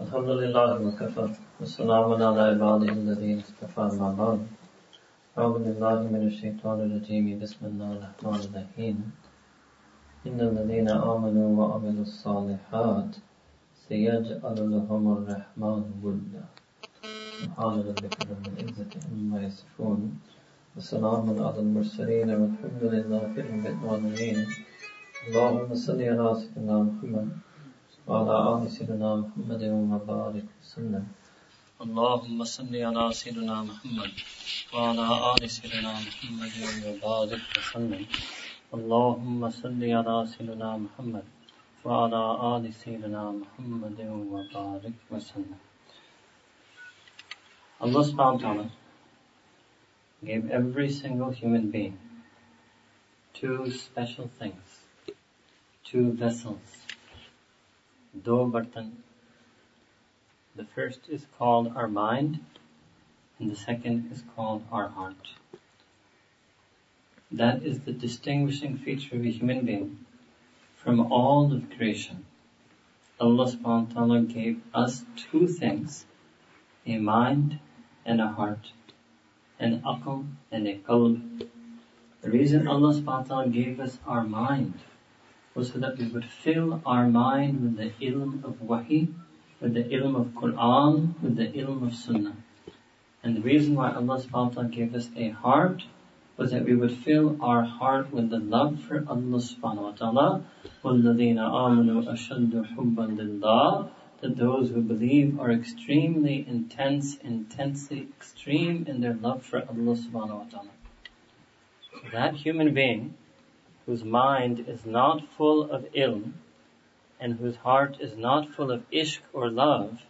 الحمد لله وكفى والسلام على عباده الذين اصطفى ما بعد. أعوذ بالله من الشيطان الرجيم بسم الله الرحمن الرحيم إن الذين آمنوا وعملوا الصالحات سيجعل لهم الرحمن ودا سبحان ربك رب العزة عما يصفون وسلام على المرسلين والحمد لله رب العالمين اللهم صل على سيدنا محمد. وعلى آل سيدنا محمد وبارك وسلم اللهم صل على سيدنا محمد وعلى آل سيدنا محمد وبارك وسلم اللهم صل على سيدنا محمد وعلى آل سيدنا محمد وبارك وسلم Allah subhanahu wa ta'ala gave every single human being two special things, two vessels, do bartan. The first is called our mind, and the second is called our heart. That is the distinguishing feature of a human being from all of creation. Allah subhanahu wa ta'ala gave us two things, a mind and a heart, an aql and a qalb. The reason Allah subhanahu wa ta'ala gave us our mind was so that we would fill our mind with the ilm of wahi, with the ilm of Quran, with the ilm of sunnah. And the reason why Allah subhanahu wa ta'ala gave us a heart was that we would fill our heart with the love for Allah subhanahu wa ta'ala. وَالَّذِينَ آمَنُوا أَشَدُّ حُبًّا لِلَّهِ That those who believe are extremely intense, intensely extreme in their love for Allah subhanahu wa ta'ala. So that human being whose mind is not full of ilm and whose heart is not full of ishq or love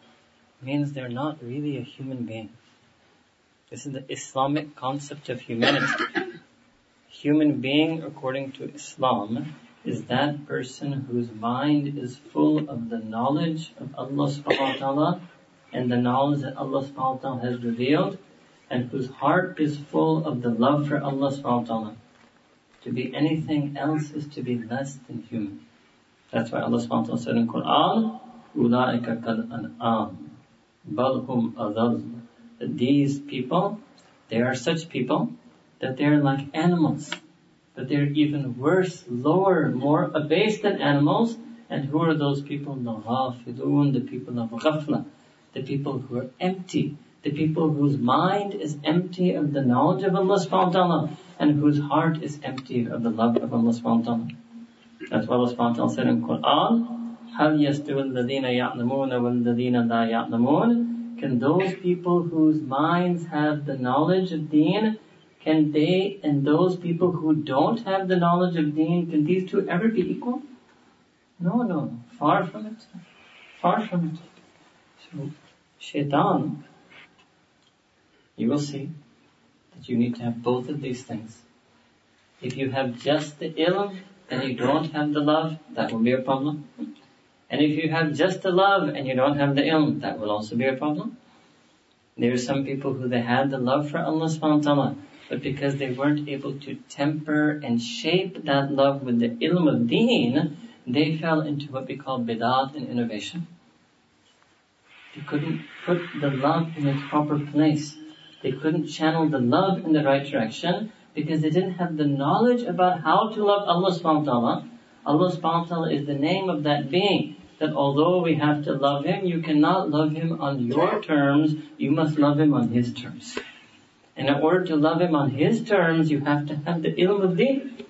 means they're not really a human being. This is the Islamic concept of humanity. Human being, according to Islam, is that person whose mind is full of the knowledge of Allah subhanahu wa ta'ala and the knowledge that Allah subhanahu wa ta'ala has revealed and whose heart is full of the love for Allah subhanahu wa ta'ala. To be anything else is to be less than human. That's why Allah SWT said in Quran, أُولَٰئِكَ كَالْأَنْعَامِ بَلْ هُمْ أَضَلُّ These people, they are such people that they are like animals, that they are even worse, lower, more abased than animals. And who are those people? The ghafilun, the people of ghafla, the people who are empty, the people whose mind is empty of the knowledge of Allah SWT and whose heart is empty of the love of Allah subhanahu wa ta'ala. That's what Allah subhanahu wa ta'ala said in Quran, هل يستوي الذين يعلمون والذين لا يعلمون can those people whose minds have the knowledge of deen, can they and those people who don't have the knowledge of deen, can these two ever be equal? No, no, no. Far from it. Far from it. So, shaitan, you will see that you need to have both of these things. If you have just the ilm and you don't have the love, that will be a problem. And if you have just the love and you don't have the ilm, that will also be a problem. There are some people who they had the love for Allah subhanahu wa ta'ala, but because they weren't able to temper and shape that love with the ilm of deen, they fell into what we call bidat and innovation. They couldn't put the love in its proper place. They couldn't channel the love in the right direction because they didn't have the knowledge about how to love Allah subhanahu wa ta'ala. Allah subhanahu wa ta'ala is the name of that being that although we have to love Him, you cannot love Him on your terms, you must love Him on His terms. And in order to love Him on His terms, you have to have the ilm of deen.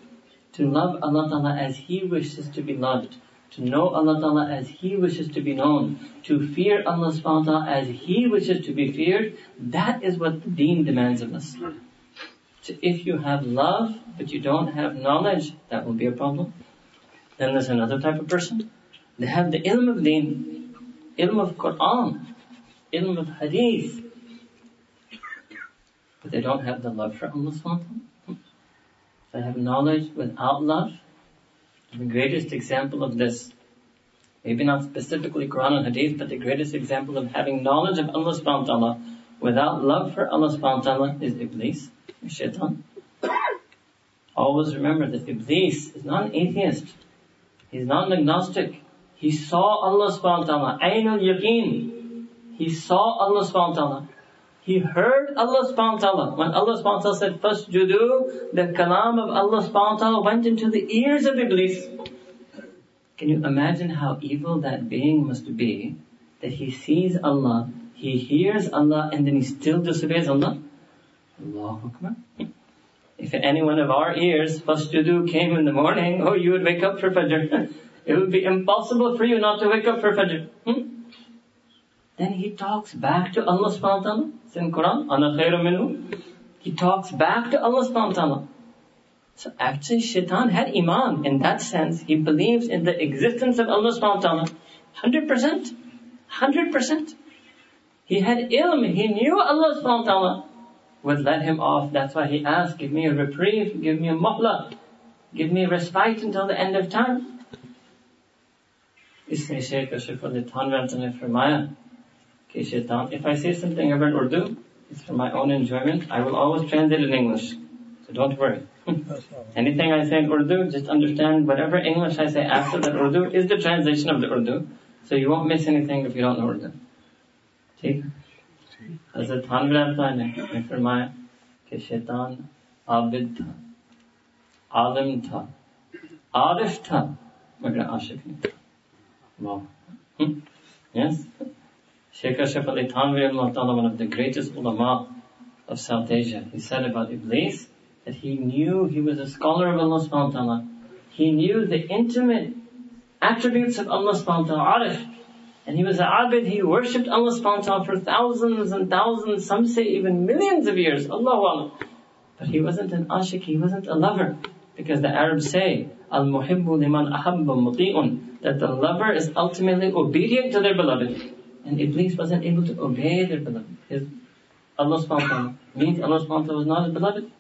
To love Allah Ta'ala as He wishes to be loved. To know Allah Ta'ala as He wishes to be known. To fear Allah subhanahu wa ta'ala as He wishes to be feared. That is what the deen demands of us. So if you have love, but you don't have knowledge, that will be a problem. Then there's another type of person they have the ilm of deen, ilm of Quran, ilm of hadith. But they don't have the love for Allah They have knowledge without love. The greatest example of this, maybe not specifically Quran and Hadith, but the greatest example of having knowledge of Allah subhanahu wa ta'ala without love for Allah subhanahu wa ta'ala is Iblis, shaitan. Always remember that Iblis is not an atheist. He's not an agnostic. He saw Allah subhanahu wa ta'ala. Ainul yaqeen. He saw Allah subhanahu wa ta'ala. He heard Allah subhanahu wa ta'ala. When Allah subhanahu wa ta'ala said, Fasjudu, the kalam of Allah subhanahu wa ta'ala went into the ears of Iblis. Can you imagine how evil that being must be? That he sees Allah, he hears Allah, and then he still disobeys Allah? Allahu Akbar. If any one of our ears, Fasjudu, came in the morning, oh, you would wake up for Fajr. It would be impossible for you not to wake up for Fajr. Hmm? Then he talks back to Allah subhanahu wa ta'ala. It's in Quran. Ana khairu minhu. He talks back to Allah subhanahu wa ta'ala. So actually shaitan had iman in that sense. He believes in the existence of Allah subhanahu wa ta'ala. 100%. 100%. He had ilm. He knew Allah subhanahu wa ta'ala would let him off. That's why he asked, give me a reprieve, give me a muhla, give me a respite until the end of time. इसलिए शेख अशरफ अली थानवंत ने फरमाया कि शैतान if I say something about Urdu it's for my own enjoyment I will always translate it in English so don't worry anything I say in Urdu just understand whatever English I say after that Urdu is the translation of the Urdu so you won't miss anything if you don't know Urdu ठीक हजरत थानवंत ने फरमाया कि शैतान आबिद था आलम था आरिफ था मगर आशिक नहीं था Wow. Hmm? Sheikh Ashraf Ali Thanvi, one of the greatest ulama of South Asia, he said about Iblis that he knew he was a scholar of Allah subhanahu wa ta'ala. He knew the intimate attributes of Allah subhanahu wa ta'ala, arif. And he was an abid, he worshipped Allah subhanahu wa ta'ala for thousands and thousands, some say even millions of years, Allahu Allah But he wasn't an ashik, he wasn't a lover. Because the Arabs say, Al-muhibbu liman ahabba muti'un that the lover is ultimately obedient to their beloved. And Iblis wasn't able to obey their beloved. His Allah subhanahu means Allah subhanahu was not his beloved.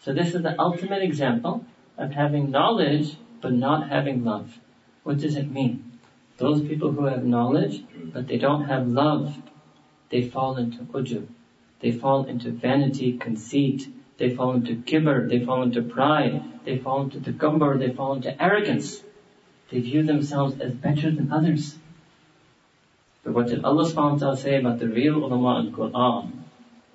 So this is the ultimate example of having knowledge but not having love. What does it mean? Those people who have knowledge but they don't have love, they fall into ujub. They fall into vanity, conceit. They fall into kibr. They fall into pride. They fall into the takabur. They fall into arrogance. They view themselves as better than others. But what did Allah subhanahu wa ta'ala say about the real ulama in Quran?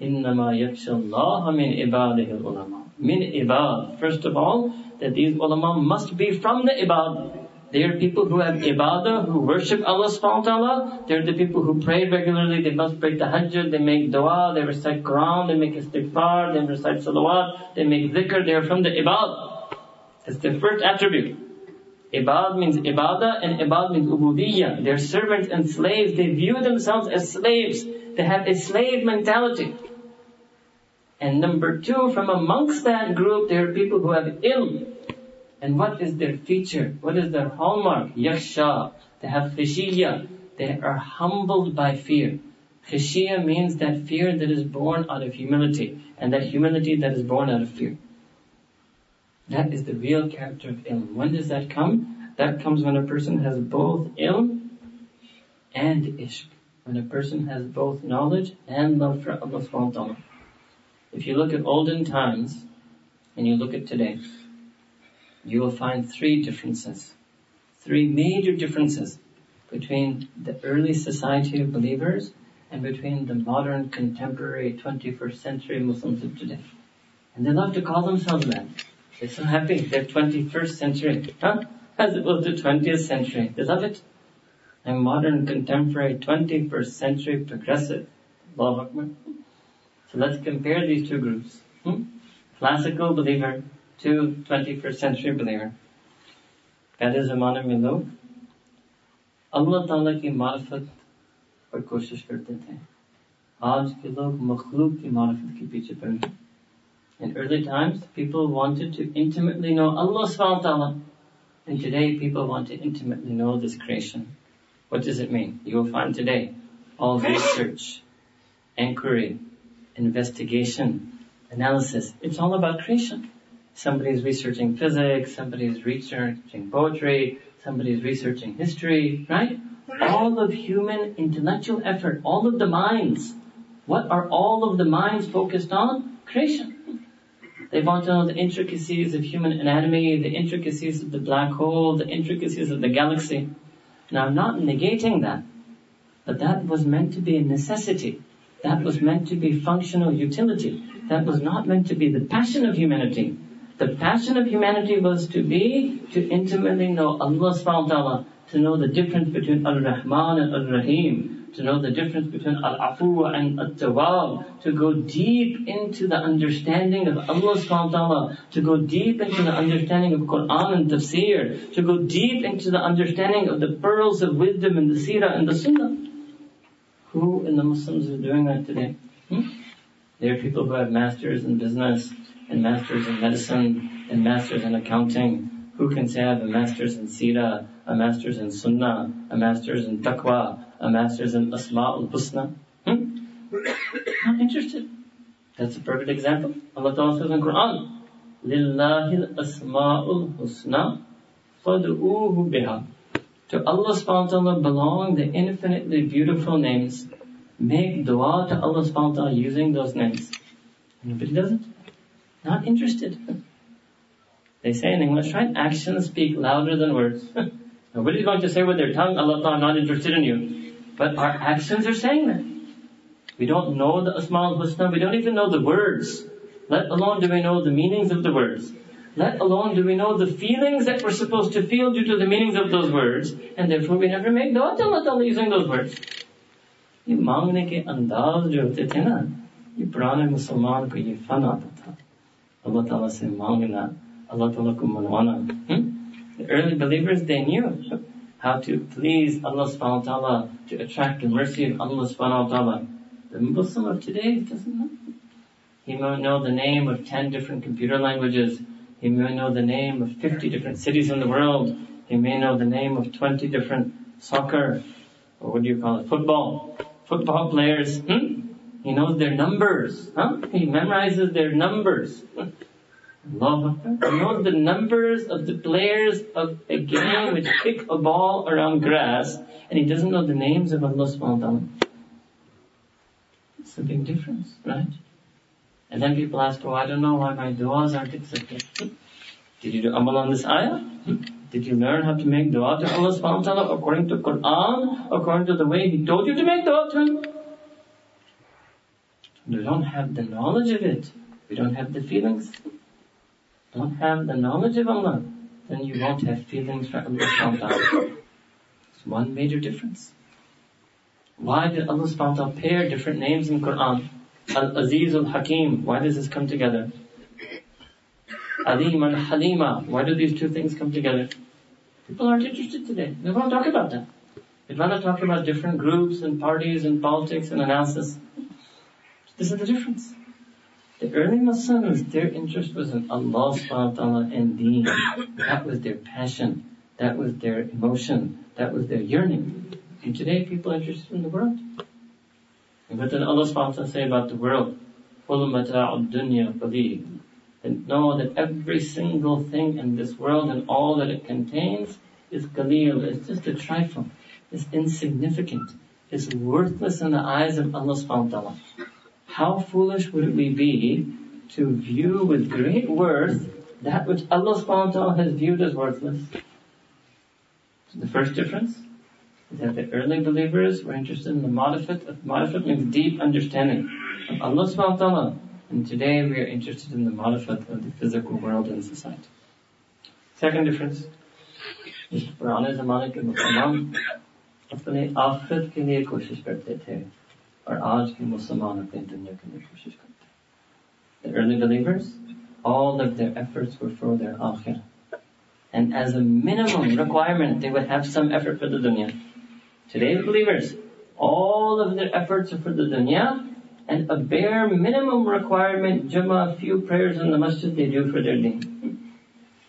إِنَّمَا يَخْشَى اللَّهَ مِنْ عِبَادِهِ الْعُلَمَا Min ibad. First of all, that these ulama must be from the ibad. They are people who have ibadah, who worship Allah subhanahu wa ta'ala. They're the people who pray regularly. They must break the tahajjud. They make dua. They recite Quran. They make istighfar. They recite salawat. They make dhikr. They are from the ibad. That's the first attribute. Ibad means ibadah and ibad means ubudiyah. They're servants and slaves. They view themselves as slaves. They have a slave mentality. And number two, from amongst that group, there are people who have ilm. And what is their feature? What is their hallmark? Yaksha. They have khishiyya. They are humbled by fear. Khishiyya means that fear that is born out of humility. And that humility that is born out of fear. That is the real character of ilm. When does that come? That comes when a person has both ilm and ishq. When a person has both knowledge and love for Allah subhanahu wa. If you look at olden times and you look at today, you will find three differences. Three major differences between the early society of believers and between the modern contemporary 21st century Muslims of today. And they love to call themselves that. They're so happy. They're 21st century. Huh? As opposed to 20th century. They love it. I'm modern, contemporary, 21st century, progressive. Allahu Akbar. So let's compare these two groups. Hmm? Classical believer to 21st century believer. पहले जमाने में लोग अल्लाह ताला की मार्फत पर कोशिश करते थे आज के लोग मखलूक की मार्फत के पीछे पड़ गए in early times, people wanted to intimately know Allah subhanahu wa ta'ala. And today people want to intimately know this creation. What does it mean? You will find today all research, inquiry, investigation, analysis. It's all about creation. Somebody is researching physics, somebody is researching poetry, somebody is researching history, right? All of human intellectual effort, all of the minds. What are all of the minds focused on? Creation. They want to know the intricacies of human anatomy, the intricacies of the black hole, the intricacies of the galaxy. Now I'm not negating that, but that was meant to be a necessity. That was meant to be functional utility. That was not meant to be the passion of humanity. The passion of humanity was to be to intimately know Allah subhanahu wa ta'ala, to know the difference between Ar-Rahman and Ar-Rahim, to know the difference between Al-Afu and At-Tawab, to go deep into the understanding of Allah subhanahu wa ta'ala, to go deep into the understanding of Quran and Tafsir, to go deep into the understanding of the pearls of wisdom in the Seerah and the Sunnah. Who in the Muslims are doing that today? Hmm? There are people who have masters in business, and masters in medicine, and masters in accounting, who can say I have a master's in Sira, a master's in Sunnah, a master's in Taqwa, a master's in Asma'ul Husna? Hmm? Not interested. That's a perfect example. Allah Ta'ala says in Quran, لِلَّهِ الْأَسْمَاءُ الْحُسْنَى فَادْعُوهُ بِهَا To Allah subhanahu wa ta'ala belong the infinitely beautiful names. Make dua to Allah subhanahu wa ta'ala using those names. Nobody does it. Not interested. They say in English, right? Actions speak louder than words. Nobody's going to say with their tongue, Allah Ta'ala not interested in you. But our actions are saying that. We don't know the Asma'ul Husna, we don't even know the words. Let alone do we know the meanings of the words. Let alone do we know the feelings that we're supposed to feel due to the meanings of those words, and therefore we never make dua to Allah Ta'ala using those words. ये मांगने के अंदाज जो होते थे ना ये पुराने मुसलमान को ये फन आता था अल्लाह ताला से मांगना अल्लाह ताला को मनवाना The early believers, they knew how to please Allah subhanahu wa ta'ala, to attract the mercy of Allah subhanahu wa ta'ala. The Muslim of today doesn't know. He may know the name of 10 different computer languages. He may know the name of 50 different cities in the world. He may know the name of 20 different soccer, or what do you call it, football, football players. Hmm? He knows their numbers. Huh? He memorizes their numbers. Knows the numbers of the players of a game which kick a ball around grass and he doesn't know the names of Allah subhanahu wa ta'ala. It's a big difference, right? And then people ask, oh, I don't know why my du'as aren't accepted. Did you do amal on this ayah? Did you learn how to make dua to Allah subhanahu wa ta'ala according to Quran, according to the way He told you to make dua to Him? We don't have the knowledge of it. We don't have the feelings don't have the knowledge of Allah, then you won't have feelings for Allah subhanahu. It's one major difference. Why did Allah subhanahu wa pair different names in Quran? Al-Aziz al-Hakim, why does this come together? Alim al-Halima, why do these two things come together? People aren't interested today. They want to talk about that. They want to talk about different groups and parties and politics and analysis. This is the difference. The early Muslims, their interest was in Allah subhanahu wa ta'ala and deen. That was their passion. That was their emotion. That was their yearning. And today people are interested in the world. What did Allah subhanahu wa ta'ala say about the world? dunya And know that every single thing in this world and all that it contains is qaleel. It's just a trifle. It's insignificant. It's worthless in the eyes of Allah subhanahu wa ta'ala how foolish would we be to view with great worth that which Allah subhanahu wa ta'ala has viewed as worthless? So the first difference is that the early believers were interested in the marifat. Marifat means deep understanding of Allah subhanahu wa ta'ala. And today we are interested in the marifat of the physical world and society. Second difference. is पुराने जमाने के मुसलमान अपने आखिरत के लिए کوشش کرتے تھے. और आज के मुसलमान अपनी दुनिया के लिए कोशिश करते हैं The early believers, all of their efforts were for their akhirah. And as a minimum requirement, they would have some effort for the dunya. Today's believers, all of their efforts are for the dunya, and a bare minimum requirement, Jummah, a few prayers in the masjid, they do for their deen.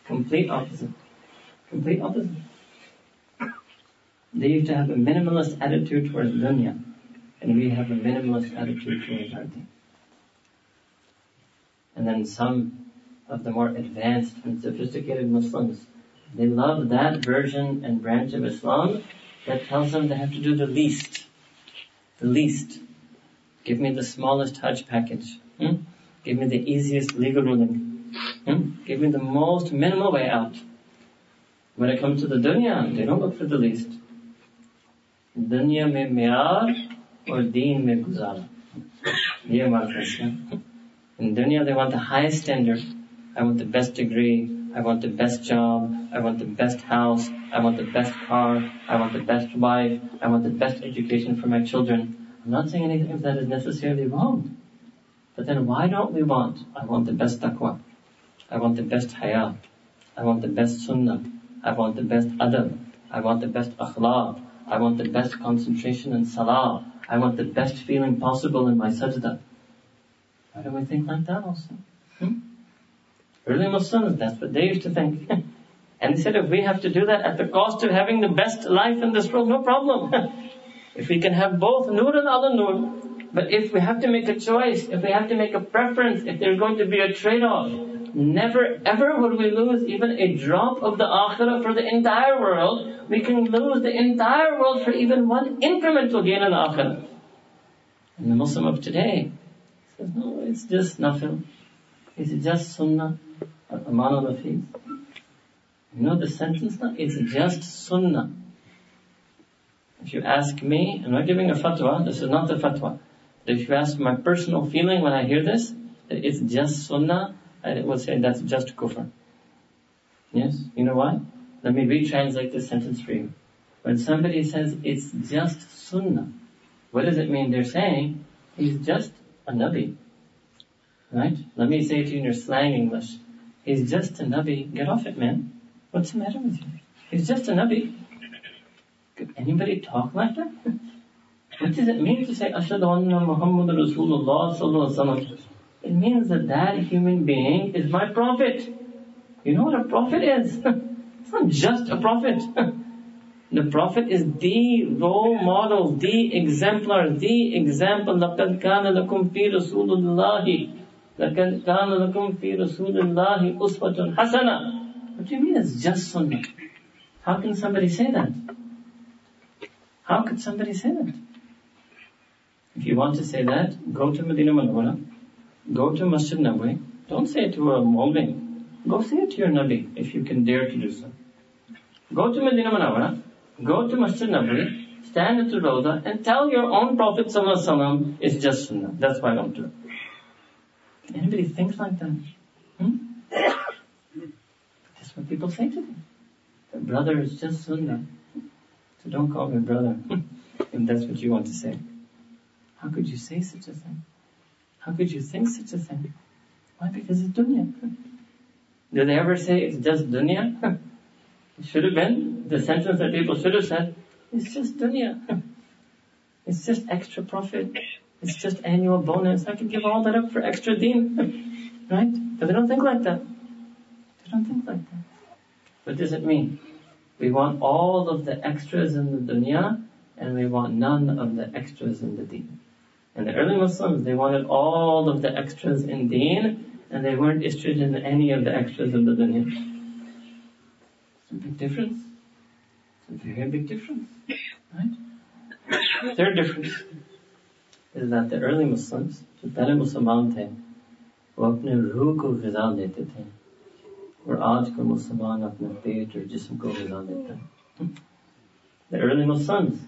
Complete opposite. Complete opposite. They used to have a minimalist attitude towards dunya and we have a minimalist attitude towards our. And then some of the more advanced and sophisticated Muslims, they love that version and branch of Islam that tells them they have to do the least. The least. Give me the smallest Hajj package. Hmm? Give me the easiest legal ruling. Hmm? Give me the most minimal way out. When it comes to the dunya, they don't look for the least. Dunya mein mear और दीन में गुजारा ये हमारा फैसला In dunya they want the highest standard. I want the best degree. I want the best job. I want the best house. I want the best car. I want the best wife. I want the best education for my children. I'm not saying anything of that is necessarily wrong. But then why don't we want? I want the best taqwa. I want the best haya. I want the best sunnah. I want the best adab. I want the best akhlaq. I want the best concentration in salah. I want the best feeling possible in my sajda. Why do we think like that also? Hmm? Early Muslims, that's what they used to think. and they said if we have to do that at the cost of having the best life in this world, no problem. if we can have both nur and other nur, but if we have to make a choice, if we have to make a preference, if there's going to be a trade-off, never ever would we lose even a drop of the akhirah for the entire world. We can lose the entire world for even one incremental gain in akhirah. And the Muslim of today says, no, it's just nothing. It's just sunnah, aman al You know the sentence now? It's just sunnah. If you ask me, I'm not giving a fatwa, this is not the fatwa. If you ask my personal feeling when I hear this, that it's just sunnah, I will say that's just kufr. Yes? You know why? Let me retranslate this sentence for you. When somebody says it's just sunnah, what does it mean? They're saying he's just a nabi. Right? Let me say it to you in your slang English. He's just a nabi. Get off it, man. What's the matter with you? He's just a nabi. Could anybody talk like that? What does it mean to say Ashadu anna Muhammad Rasulullah sallallahu alaihi It means that that human being is my prophet. You know what a prophet is? it's not just a prophet. the prophet is the role model, the exemplar, the example. لَقَدْ كَانَ لَكُمْ فِي رَسُولُ اللَّهِ لَقَدْ كَانَ لَكُمْ فِي رَسُولِ اللَّهِ أُسْوَةٌ حَسَنَةٌ What do you mean it's just sunnah? How can somebody say that? How could somebody say that? If you want to say that, go to Medina Munawwara, go to Masjid Nabawi. Don't say it to a Mawli. Go say it to your Nabi, if you can dare to do so. Go to Medina Munawwara, go to Masjid Nabawi, stand at the Roda, and tell your own Prophet Sallallahu it's just Sunnah. That's why I don't do it. Anybody thinks like that? Hmm? That's what people say to me. The brother is just Sunnah. So don't call me brother. if that's what you want to say. How could you say such a thing? How could you think such a thing? Why? Because it's dunya. Did they ever say it's just dunya? it should have been the sentence that people should have said, it's just dunya. it's just extra profit. It's just annual bonus. I could give all that up for extra deen. right? But they don't think like that. They don't think like that. What does it mean? We want all of the extras in the dunya and we want none of the extras in the deen. And the early Muslims, they wanted all of the extras in deen, and they weren't interested in any of the extras of the dunya. It's a big difference. It's a very big difference. Right? Third difference is that the early Muslims, जो पहले मुसलमान थे वो अपने रूह को गजा देते थे और आज का मुसलमान अपने पेट और जिस्म को गजा देता है The early Muslims,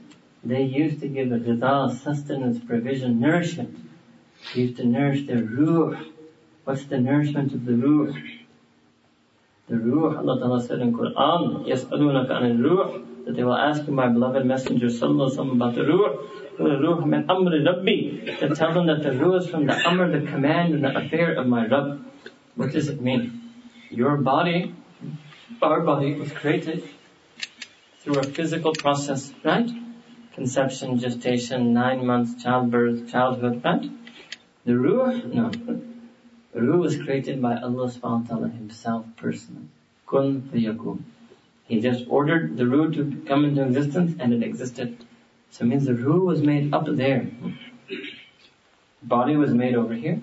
they used to give a ghidha, sustenance, provision, nourishment. They used to nourish their ruh. What's the nourishment of the ruh? The ruh, Allah Ta'ala said in Quran, يَسْأَلُونَكَ عَنِ الرُّوحِ That they will ask you, my beloved messenger, sallallahu alaihi about the ruh. The ruh min amri rabbi. To tell them that the ruh is from the amr, the command and the affair of my Rabb. What does it mean? Your body, our body was created through a physical process, right? Conception, gestation, nine months, childbirth, childhood, right? The ruh, no. The ruh was created by Allah subhanahu wa ta'ala himself personally. Kun fayakun. He just ordered the ruh to come into existence and it existed. So it means the ruh was made up there. Body was made over here.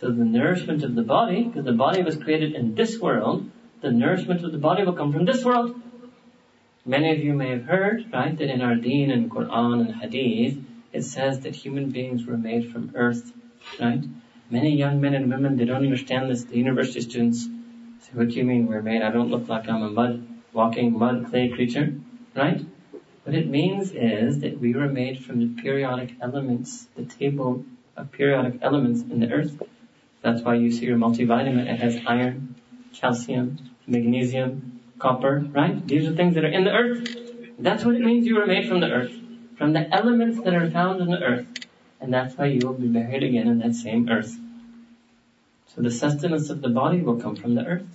So the nourishment of the body, because the body was created in this world, the nourishment of the body will come from this world. Many of you may have heard, right, that in our deen and Quran and Hadith, it says that human beings were made from earth, right? Many young men and women, they don't understand this. The university students say, what do you mean we're made? I don't look like I'm a mud, walking mud clay creature, right? What it means is that we were made from the periodic elements, the table of periodic elements in the earth. That's why you see your multivitamin. It has iron, calcium, magnesium, copper, right? These are things that are in the earth. That's what it means you were made from the earth. From the elements that are found in the earth. And that's why you will be buried again in that same earth. So the sustenance of the body will come from the earth.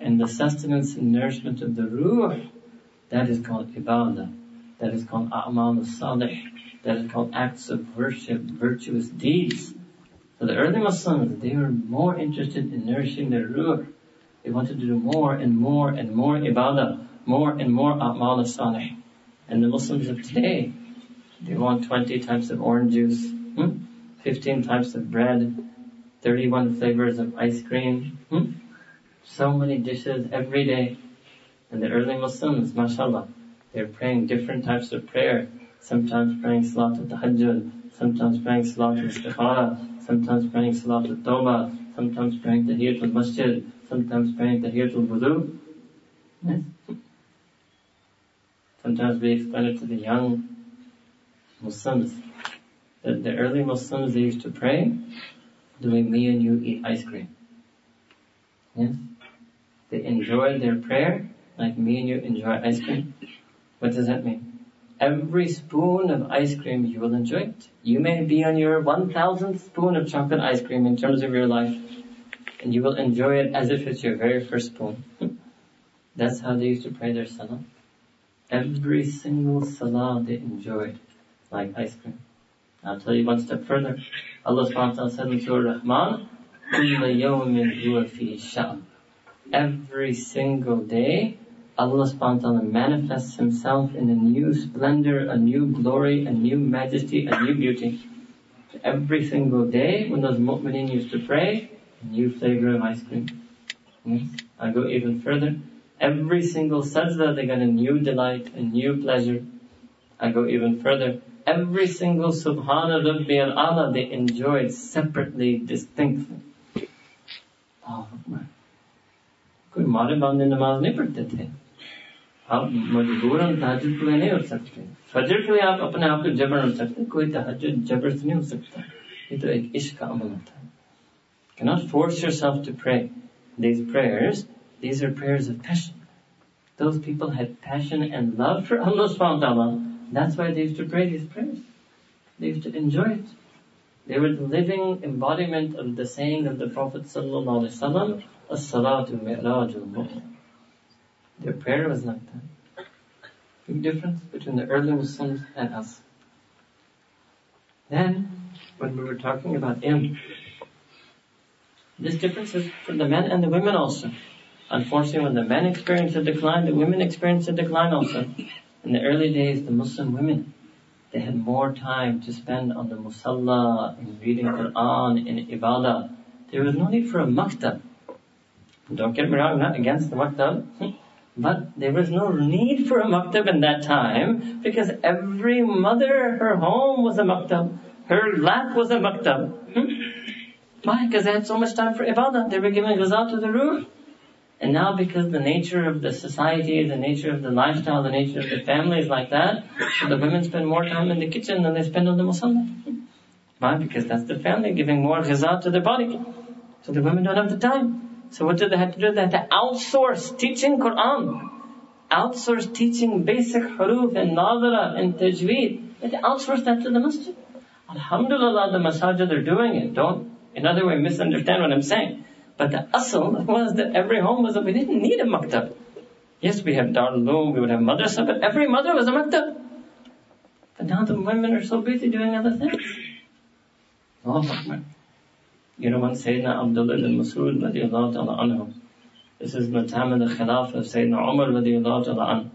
And the sustenance and nourishment of the ruh, that is called ibadah. That is called a'mal salih. That is called acts of worship, virtuous deeds. So the early Muslims, they were more interested in nourishing their ruh. They wanted to do more and more and more ibadah, more and more a'mal salih. And the Muslims of today, they want 20 types of orange juice, hmm? 15 types of bread, 31 flavors of ice cream, hmm? so many dishes every day. And the early Muslims, mashallah, they're praying different types of prayer. Sometimes praying salat al-tahajjud, sometimes praying salat al-istikhara, sometimes praying salat al-tawbah, sometimes praying tahiyat al-masjid, sometimes praying tahiyat al-wudu. Yes. Sometimes we explain it to the young Muslims. The, the early Muslims, they used to pray way me and you eat ice cream. Yes? They enjoy their prayer like me and you enjoy ice cream. What does that mean? Every spoon of ice cream, you will enjoy it. You may be on your 1000th spoon of chocolate ice cream in terms of your life, and you will enjoy it as if it's your very first spoon. That's how they used to pray their salah. Every single salah they enjoyed like ice cream. I'll tell you one step further. Allah subhanahu wa ta'ala said in Rahman, Every single day, Allah subhanahu wa ta'ala manifests himself in a new splendor, a new glory, a new majesty, a new beauty. Every single day, when those mu'mineen used to pray, new flavor of ice cream. Yes. I go even further. Every single sajda, they got a new delight, a new pleasure. I go even further every single Subhana Rabbi al-Ala they enjoyed separately, distinctly. कोई मारे बांधे नमाज नहीं पढ़ते थे आप मजबूरन तहजद के लिए नहीं उठ सकते फजर के लिए आप अपने आप को जबर उठ सकते कोई तहजद जबर से नहीं हो सकता ये तो एक इश्क का अमल होता है cannot force yourself to pray these prayers these are prayers of passion those people had passion and love for Allah subhanahu wa ta'ala that's why they used to pray these prayers. They used to enjoy it. They were the living embodiment of the saying of the Prophet sallallahu alaihi wasallam, "As-salatu mi'rajul Their prayer was like that. Big difference between the early Muslims and us. Then, when we were talking about ilm, this difference is for the men and the women also. Unfortunately, when the men experience a decline, the women experience a decline also. In the early days, the Muslim women, they had more time to spend on the musalla, in reading Quran, in ibadah. There was no need for a maktab. Don't get me wrong, I'm not against the maktab. But there was no need for a maktab in that time because every mother, her home was a maktab. Her lap was a maktab. Hmm? Why? Because they had so much time for ibadah. They were giving ghazal to the ruh. And now because the nature of the society, the nature of the lifestyle, the nature of the family is like that, so the women spend more time in the kitchen than they spend on the musalla. Why? Because that's the family giving more ghaza to their body. So the women don't have the time. So what do they have to do? They have to outsource teaching Quran. Outsource teaching basic huruf and nadara and tajweed. They have to outsource that to the masjid. Alhamdulillah, the masajid are doing it. Don't, in other words, misunderstand what I'm saying. But the asl was that every home was, a, we didn't need a maktab. Yes, we had darul we would have madrasa, but every mother was a maktab. But now the women are so busy doing other things. Oh, You know when Sayyidina Abdullah bin Masud radiallahu ta'ala anhu, this is the time of the Khilafah of Sayyidina Umar radiallahu ta'ala anhu.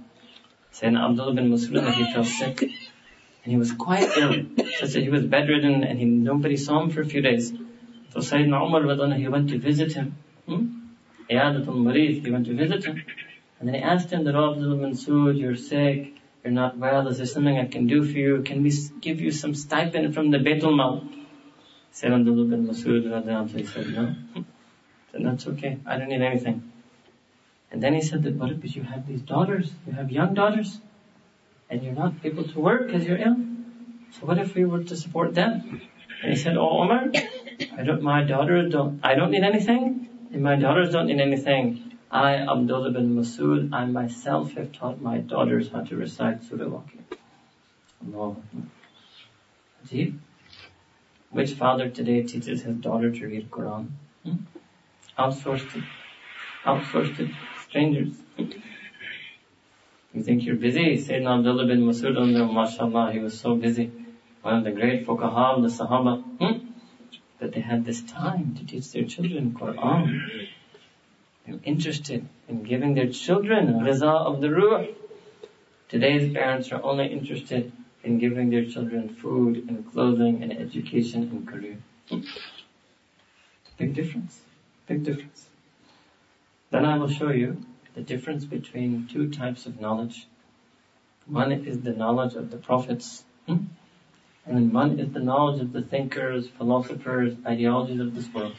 Sayyidina Abdullah bin Masud, he fell sick, and he was quite ill. So he was bedridden, and he, nobody saw him for a few days. So Sayyidina Umar, he went to visit him. Hmm? Marid, he went to visit him. And then he asked him, that Abdul Mansud, you're sick, you're not well, is there something I can do for you? Can we give you some stipend from the Baitul Mal? Sayyidina Abdullah bin Masud, he said, no. said, that's okay, I don't need anything. And then he said that, but you have these daughters, you have young daughters. and you're not able to work because you're ill. So what if we were to support them? And he said, Oh Omar, I don't, my daughters don't, I don't need anything, and my daughters don't need anything. I, Abdullah bin Masud, I myself have taught my daughters how to recite Surah Waqia. Allah. Which father today teaches his daughter to read Quran? Hmm? Outsourced it. Outsourced it. Strangers. You think you're busy? Sayyidina Abdullah bin Masud, mashallah, he was so busy. One of the great fuqaha of the Sahaba. Hmm? That they had this time to teach their children Quran. They're interested in giving their children riza of the ruh. Today's parents are only interested in giving their children food and clothing and education and career. Big difference. Big difference. Then I will show you the difference between two types of knowledge. One is the knowledge of the prophets, hmm? And one is the knowledge of the thinkers, philosophers, ideologies of this world.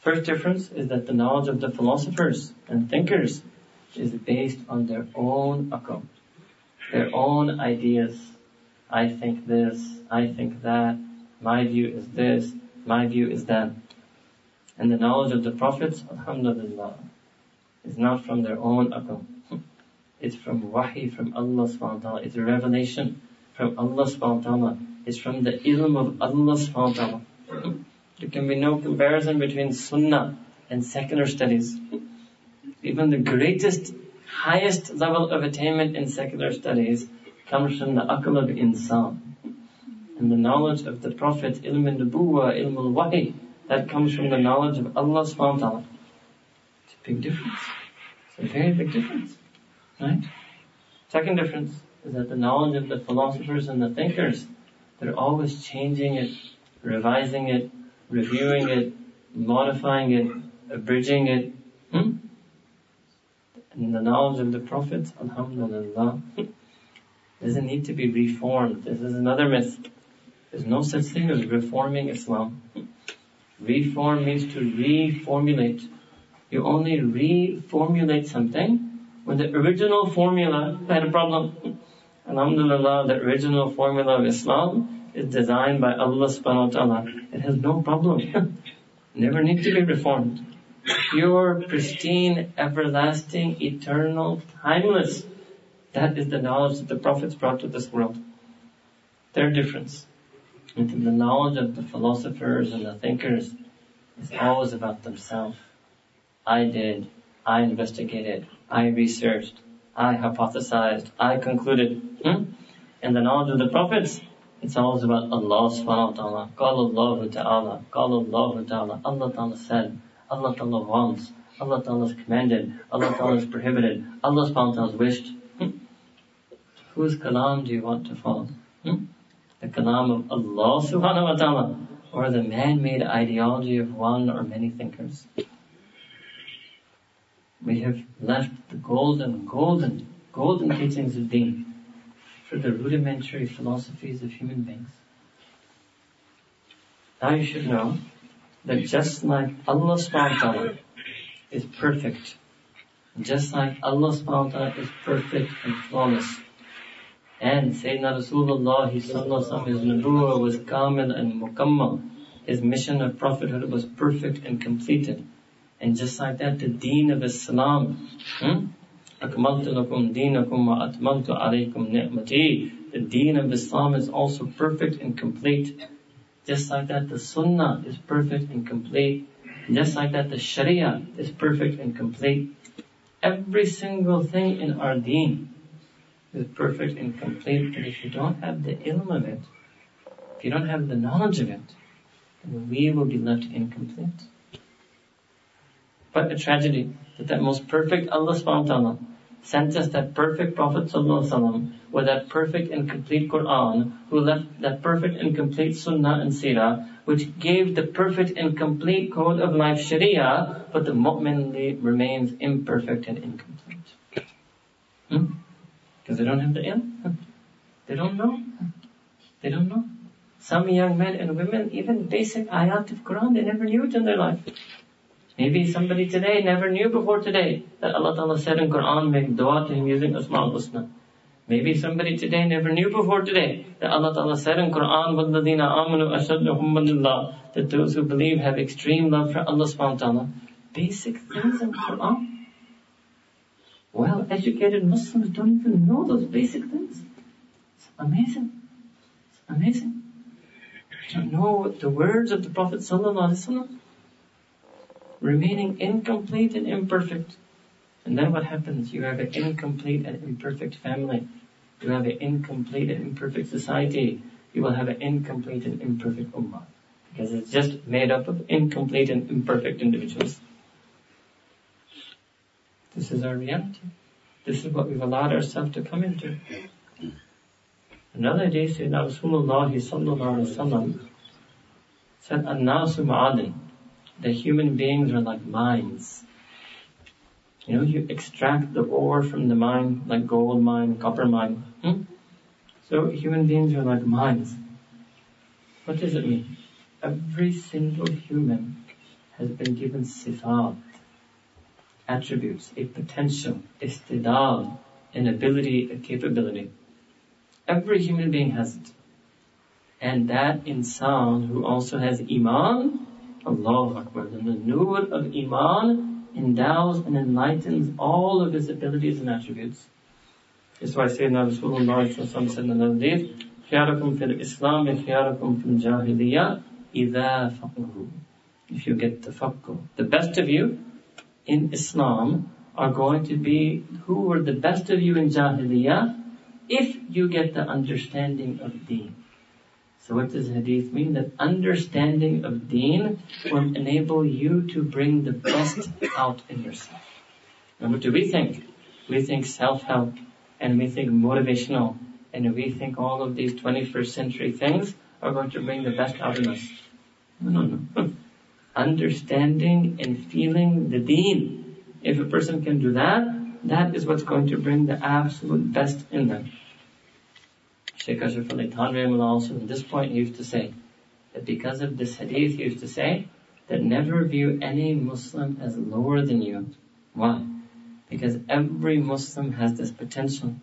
First difference is that the knowledge of the philosophers and thinkers is based on their own akal, their own ideas. I think this, I think that, my view is this, my view is that. And the knowledge of the prophets, alhamdulillah, is not from their own akal. It's from wahi from Allah subhanahu wa ta'ala. It's a revelation from Allah subhanahu wa ta'ala. It's from the ilm of Allah subhanahu wa ta'ala. There can be no comparison between Sunnah and secular studies. Even the greatest, highest level of attainment in secular studies comes from the akal of insan. And the knowledge of the Prophet, ilm al-nubuwa, ilm al-wahi, that comes from the knowledge of Allah subhanahu wa ta'ala. It's a big difference. It's a very big difference. Right? Second difference is that the knowledge of the philosophers and the thinkers, they're always changing it, revising it, reviewing it, modifying it, abridging it. Hmm? And the knowledge of the prophets, Alhamdulillah, doesn't need to be reformed. This is another myth. There's no such thing as reforming Islam. Reform means to reformulate. You only reformulate something when the original formula had a problem. Alhamdulillah, the original formula of Islam is designed by Allah subhanahu wa ta'ala. It has no problem. Never need to be reformed. Pure, pristine, everlasting, eternal, timeless. That is the knowledge that the prophets brought to this world. Their difference. And the knowledge of the philosophers and the thinkers is always about themselves. I did, I investigated, I researched, I hypothesized, I concluded. Hmm? And the knowledge of the prophets it's always about Allah subhanahu wa ta'ala. Qala Allah ta'ala. Qala Allah ta'ala. Allah ta'ala said. Allah ta'ala wants. Allah ta'ala has commanded. Allah ta'ala has prohibited. Allah subhanahu wa ta'ala has wished. Hmm? Whose kalam do you want to follow? Hmm? The kalam of Allah subhanahu wa ta'ala or the man-made ideology of one or many thinkers? We have left the golden, golden, golden teachings of deen for the rudimentary philosophies of human beings. Now you should know that just like Allah subhanahu wa is perfect, just like Allah subhanahu wa ta'ala is perfect and flawless, and Sayyidina Rasulullah his nubuwa was kamil and mukammal, his mission of prophethood was perfect and completed. And just like that, the deen of Islam, hmm? أكملت لكم دينكم وأتممت عليكم نعمتي. The deen of Islam is also perfect and complete. Just like that, the Sunnah is perfect and complete. Just like that, the Sharia is perfect and complete. Every single thing in our deen is perfect and complete. But if you don't have the ilm of it, if you don't have the knowledge of it, then we will be left incomplete. What a tragedy that that most perfect Allah subhanahu wa ta'ala sent us that perfect Prophet sallallahu with that perfect and complete Quran who left that perfect and complete Sunnah and Sirah which gave the perfect and complete code of life Sharia but the mu'min remains imperfect and incomplete. Because hmm? they don't have the ilm. They don't know. They don't know. Some young men and women, even basic ayat of Quran, they never knew it in their life. Maybe somebody today never knew before today that Allah Ta'ala said in Quran, make dua to Him using Asma'ul Husna. Maybe somebody today never knew before today that Allah Ta'ala said in Quran, وَالَّذِينَ آمَنُوا أَشَدُّ حُمًّا that those who believe have extreme love for Allah subhanahu wa ta'ala. Basic things in Quran. Well educated Muslims don't even know those basic things. It's amazing. It's amazing. You don't know the words of the Prophet sallallahu alaihi wasallam remaining incomplete and imperfect. And then what happens? You have an incomplete and imperfect family. You have an incomplete and imperfect society. You will have an incomplete and imperfect ummah. Because it's just made up of incomplete and imperfect individuals. This is our reality. This is what we've allowed ourselves to come into. Another day, Sayyidina Rasulullah said, "An-nasu ma'adin." The human beings are like mines. You know, you extract the ore from the mine, like gold mine, copper mine. Hmm? So human beings are like mines. What does it mean? Every single human has been given sifat, attributes, a potential, istidal, an ability, a capability. Every human being has it. And that insan who also has iman, Allahu Akbar. And the nur of Iman endows and enlightens all of his abilities and attributes. That's why Sayyidina Rasulullah said in another day, خياركم في الإسلام خياركم في الجاهلية إذا فقهوا. If you get the tafaqquh. The best of you in Islam are going to be who were the best of you in Jahiliyyah if you get the understanding of deen. So what does hadith mean? That understanding of deen will enable you to bring the best out in yourself. And what do we think? We think self-help and we think motivational and we think all of these 21st century things are going to bring the best out in us. No, no, no. Understanding and feeling the deen. If a person can do that, that is what's going to bring the absolute best in them. Thanvi also at this point he used to say that because of this hadith he used to say that never view any Muslim as lower than you. Why? Because every Muslim has this potential.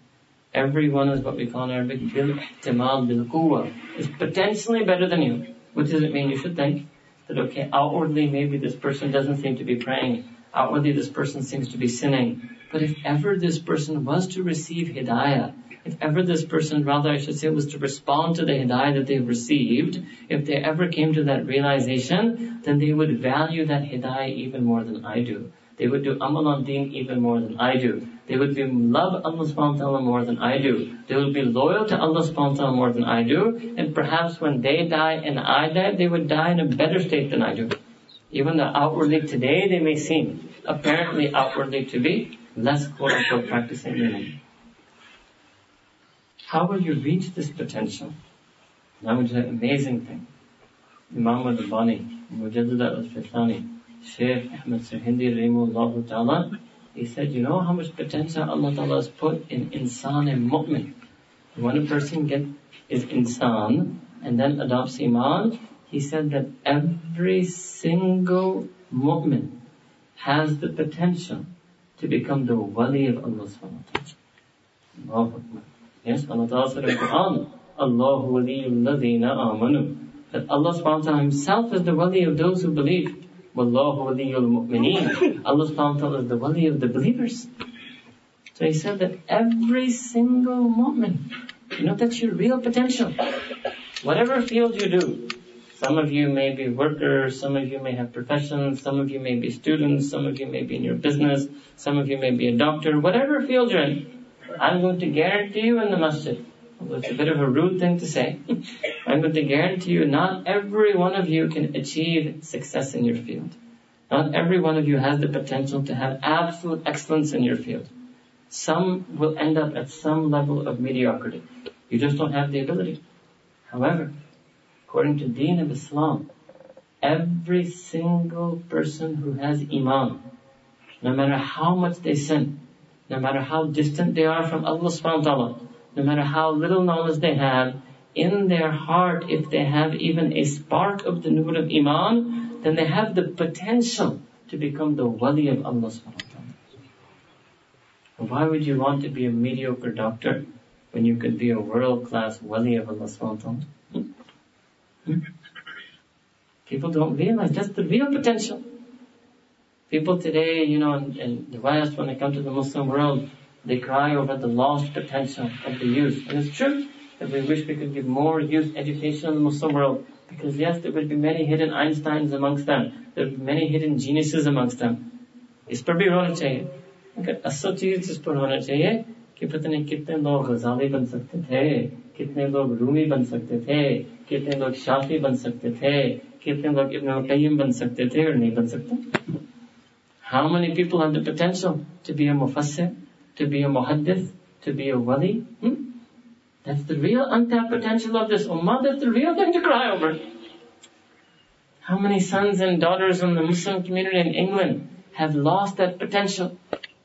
Everyone is what we call in Arabic bil ihtimal bil quwwa is potentially better than you. What does it mean? You should think that okay, outwardly maybe this person doesn't seem to be praying. Outwardly this person seems to be sinning. But if ever this person was to receive hidayah, if ever this person, rather I should say, was to respond to the hidayah that they've received, if they ever came to that realization, then they would value that hidayah even more than I do. They would do amal on deen even more than I do. They would be love Allah subhanahu wa ta'ala more than I do. They would be loyal to Allah subhanahu wa ta'ala more than I do. And perhaps when they die and I die, they would die in a better state than I do. Even though outwardly today they may seem apparently outwardly to be less quote unquote practicing than how will you reach this potential? That was an amazing thing. Imam Rabbani, Mujaddid Alf Thani, Shaykh Ahmed Sirhindi Rahimullah Ta'ala, he said, you know how much potential Allah Ta'ala has put in insan and mu'min? When a person get, is insan and then adopts iman, he said that every single mu'min has the potential to become the wali of Allah subhanahu wa ta'ala. Yes, Allah Ta'ala said in the Quran, Allahu waliyul ladina amanu. That Allah subhanahu wa ta'ala himself is the wali of those who believe. Wallahu waliyul mu'mineen. Allah subhanahu wa ta'ala is the wali of the believers. So he said that every single mu'min, you know, that's your real potential. Whatever field you do, some of you may be workers, some of you may have professions, some of you may be students, some of you may be in your business, some of you may be a doctor, whatever field you're in, I'm going to guarantee you in the masjid. It's a bit of a rude thing to say. I'm going to guarantee you not every one of you can achieve success in your field. Not every one of you has the potential to have absolute excellence in your field. Some will end up at some level of mediocrity. You just don't have the ability. However, according to Deen of Islam, every single person who has Iman, no matter how much they sin, no matter how distant they are from Allah subhanahu wa ta'ala, no matter how little knowledge they have, in their heart, if they have even a spark of the nur of Iman, then they have the potential to become the wali of Allah subhanahu wa ta'ala. Why would you want to be a mediocre doctor? when you could be a world-class wali of Allah subhanahu wa hmm? People don't realize that's the real potential. People today, you know, in, in the West, when they come to the Muslim world, they cry over the lost potential of the youth. And it's true that we wish we could give more youth education in the Muslim world. Because yes, there would be many hidden Einsteins amongst them. There would be many hidden geniuses amongst them. इस पर भी होना चाहिए अगर असल चीज इस पर होना चाहिए कि पता नहीं कितने लोग गजाली बन सकते थे कितने लोग रूमी बन सकते थे कितने लोग शाफी बन सकते थे how many people have the potential to be a mufassir, to be a muhaddith, to be a wali? Hmm? That's the real untapped potential of this ummah. That's the real thing to cry over. How many sons and daughters in the Muslim community in England have lost that potential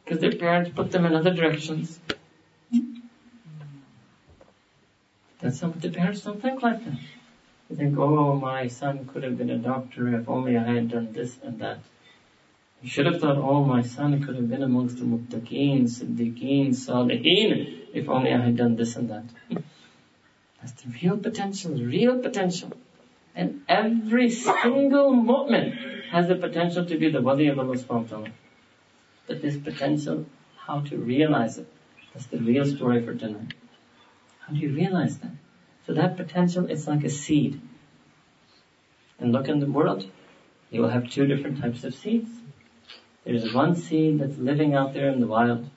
because their parents put them in other directions? Hmm? That's some, the parents don't think like that. They think, oh, my son could have been a doctor if only I had done this and that. You should have thought, oh, my son could have been amongst the muttaqeen, siddiqeen, salihin, if only I had done this and that. That's the real potential, real potential. And every single mu'min has the potential to be the wali of Allah subhanahu wa ta'ala. But this potential, how to realize it, that's the real story for tonight. How do you realize that? So that potential is like a seed. And look in the world, you will have two different types of seeds. There's one seed that's living out there in the wild.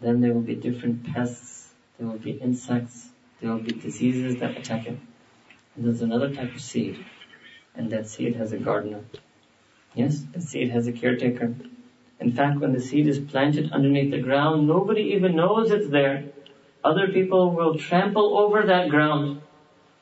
Then there will be different pests, there will be insects, there will be diseases that attack it. And there's another type of seed. And that seed has a gardener. Yes, the seed has a caretaker. In fact, when the seed is planted underneath the ground, nobody even knows it's there. Other people will trample over that ground,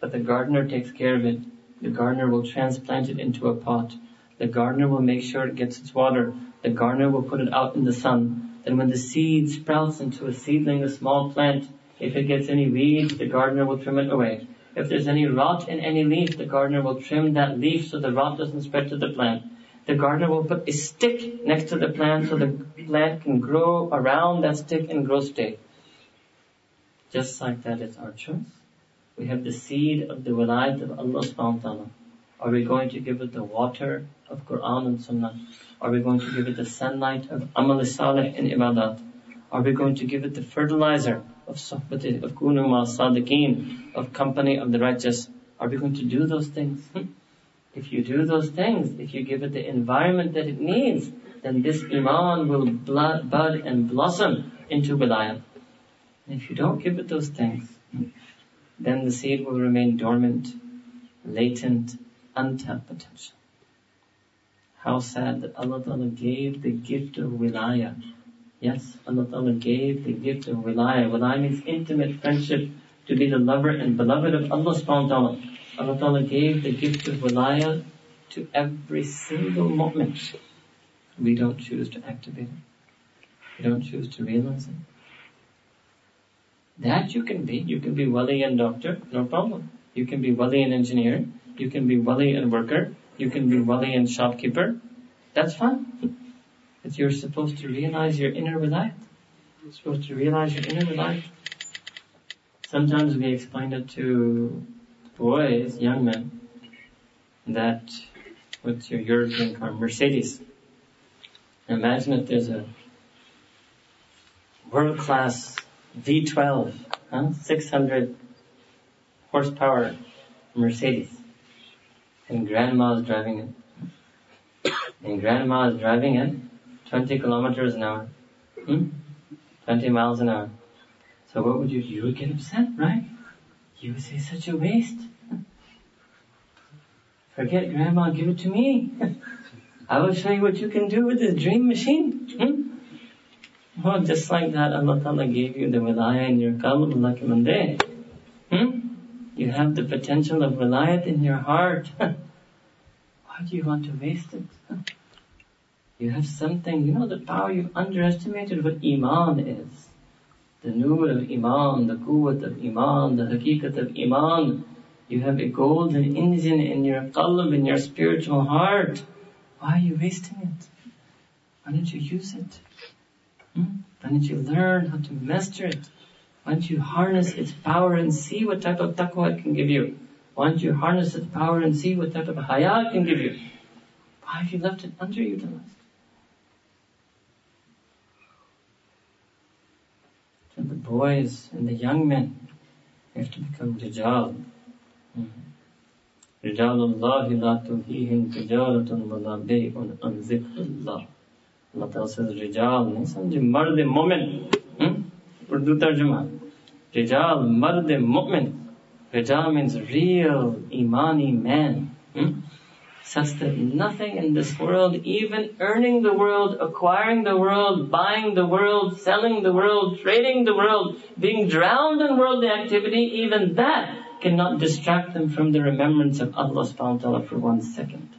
but the gardener takes care of it. The gardener will transplant it into a pot. The gardener will make sure it gets its water. The gardener will put it out in the sun. Then when the seed sprouts into a seedling, a small plant, if it gets any weeds, the gardener will trim it away. If there's any rot in any leaf, the gardener will trim that leaf so the rot doesn't spread to the plant. The gardener will put a stick next to the plant so the plant can grow around that stick and grow straight. Just like that is our choice. We have the seed of the wilayat of Allah subhanahu wa ta'ala. Are we going to give it the water of Quran and Sunnah? Are we going to give it the sunlight of Amal Salih and Ibadat? Are we going to give it the fertilizer of Sahbati, of Kunuma, Sadiqeen, of company of the righteous? Are we going to do those things? Hmm. If you do those things, if you give it the environment that it needs, then this Iman will bud and blossom into Wilayat. And if you don't give it those things, then the seed will remain dormant, latent, untapped potential. How sad that Allah Ta'ala gave the gift of wilaya. Yes, Allah Ta'ala gave the gift of wilaya. Wilaya means intimate friendship to be the lover and beloved of Allah subhanahu wa ta'ala. Allah Ta'ala gave the gift of wilaya to every single moment. We don't choose to activate it. We don't choose to realize it. That you can be. You can be wali and doctor, no problem. You can be wali and engineer. You can be wali and worker. You can be wali and shopkeeper. That's fine. But you're supposed to realize your inner wilayat. You're supposed to realize your inner wilayat. Sometimes we explain it to boys, young men, that what's your European car? Mercedes. Imagine if there's a world class V12, huh? 600 horsepower Mercedes and grandma is driving it. And grandma is driving it 20 kilometers an hour. Hmm? 20 miles an hour. So what would you, you would get upset, right? You would say, such a waste. Forget grandma, give it to me. I will show you what you can do with this dream machine. Hmm? Well, just like that, Allah Ta'ala gave you the wilayah in your qalb, Allah Hmm? You have the potential of wilayat in your heart. Why do you want to waste it? You have something, you know the power, you've underestimated what Iman is. The nur of Iman, the quwwat of Iman, the hakikat of Iman. You have a golden engine in your qalb, in your spiritual heart. Why are you wasting it? Why don't you use it? Hmm? Why don't you learn how to master it? Why don't you harness its power and see what type of taqwa it can give you? Why don't you harness its power and see what type of haya it can give you? Why have you left it underutilized? So the boys and the young men have to become rijal. رجال الله لا تلهيهم تجارة ولا بيع عن ذكر الله Allah Ta'ala says, Rijal, samjhe marde mu'min. Hmm? Urdu tarjuma. Rijal marde mu'min. Rijal means real imani man. Hmm? Says that nothing in this world, even earning the world, acquiring the world, buying the world, selling the world, trading the world, being drowned in worldly activity, even that cannot distract them from the remembrance of Allah subhanahu wa ta'ala for one second.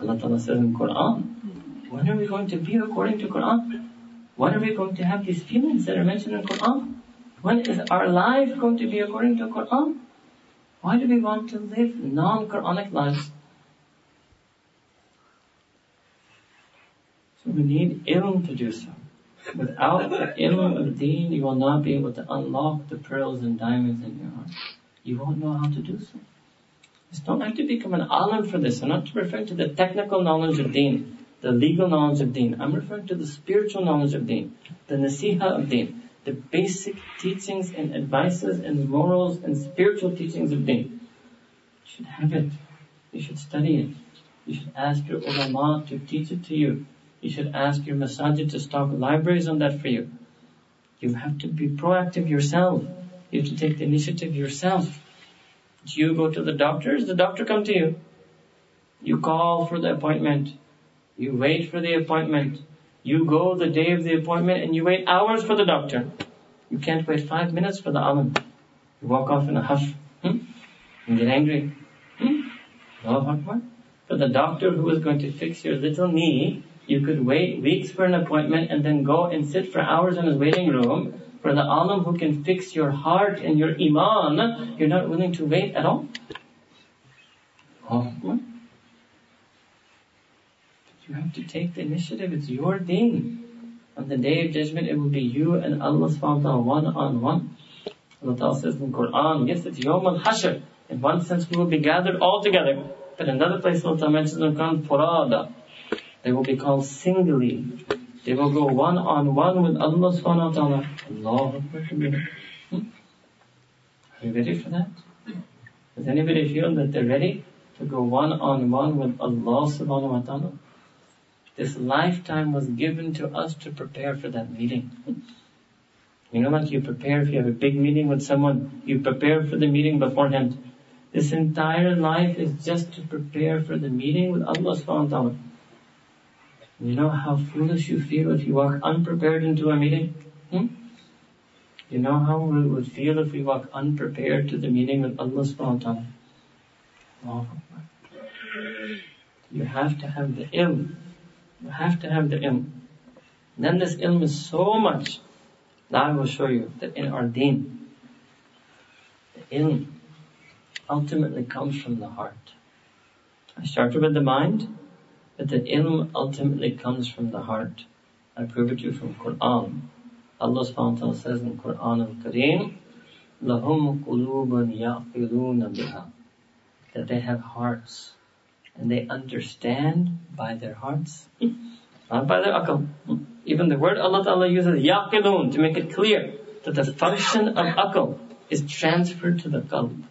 Allah ta'ala says in Quran, when are we going to be according to Quran? When are we going to have these feelings that are mentioned in Quran? When is our life going to be according to Quran? Why do we want to live non-Quranic lives? So we need ilm to do so. Without the ilm of deen, you will not be able to unlock the pearls and diamonds in your heart. You won't know how to do so. You don't have to become an alim for this. I'm not referring to the technical knowledge of deen, the legal knowledge of deen. I'm referring to the spiritual knowledge of deen, the nasiha of deen, the basic teachings and advices and morals and spiritual teachings of deen. You should have it. You should study it. You should ask your ulama to teach it to you. You should ask your masajid to stock libraries on that for you. You have to be proactive yourself. You have to take the initiative yourself. Do you go to the doctor, the doctor come to you? You call for the appointment. You wait for the appointment. You go the day of the appointment and you wait hours for the doctor. You can't wait five minutes for the alim. You walk off in a huff. Hmm? And get angry. Hmm? For the doctor who is going to fix your little knee, you could wait weeks for an appointment and then go and sit for hours in his waiting room. For the alim who can fix your heart and your iman, you're not willing to wait at all. Oh. You have to take the initiative. It's your deen. On the day of judgment, it will be you and Allah subhanahu wa ta'ala one on one. Allah Ta'ala says in the Quran, yes, it's Yawm al-Hashr. In one sense, we will be gathered all together. But in another place, Allah Ta'ala mentions in Quran, Furada. They will be called singly. They will go one on one with Allah subhanahu wa ta'ala. Allah hmm? Are you ready for that? Does anybody feel that they're ready to go one on one with Allah subhanahu wa ta'ala? This lifetime was given to us to prepare for that meeting. You know, like you prepare if you have a big meeting with someone, you prepare for the meeting beforehand. This entire life is just to prepare for the meeting with Allah subhanahu wa ta'ala. You know how foolish you feel if you walk unprepared into a meeting? Hmm? You know how we would feel if we walk unprepared to the meeting with Allah subhanahu wa ta'ala? You have to have the ilm. You have to have the ilm. Then this ilm is so much that I will show you that in our deen, the ilm ultimately comes from the heart. I started with the mind, that the ilm ultimately comes from the heart. I prove it to you from Quran. Allah subhanahu wa ta'ala says in Quran al-Kareem, لَهُمْ قُلُوبٌ يَعْقِلُونَ بِهَا That they have hearts and they understand by their hearts, not by their akal. Even the word Allah Ta'ala uses yaqilun to make it clear that the function of akal is transferred to the qalb.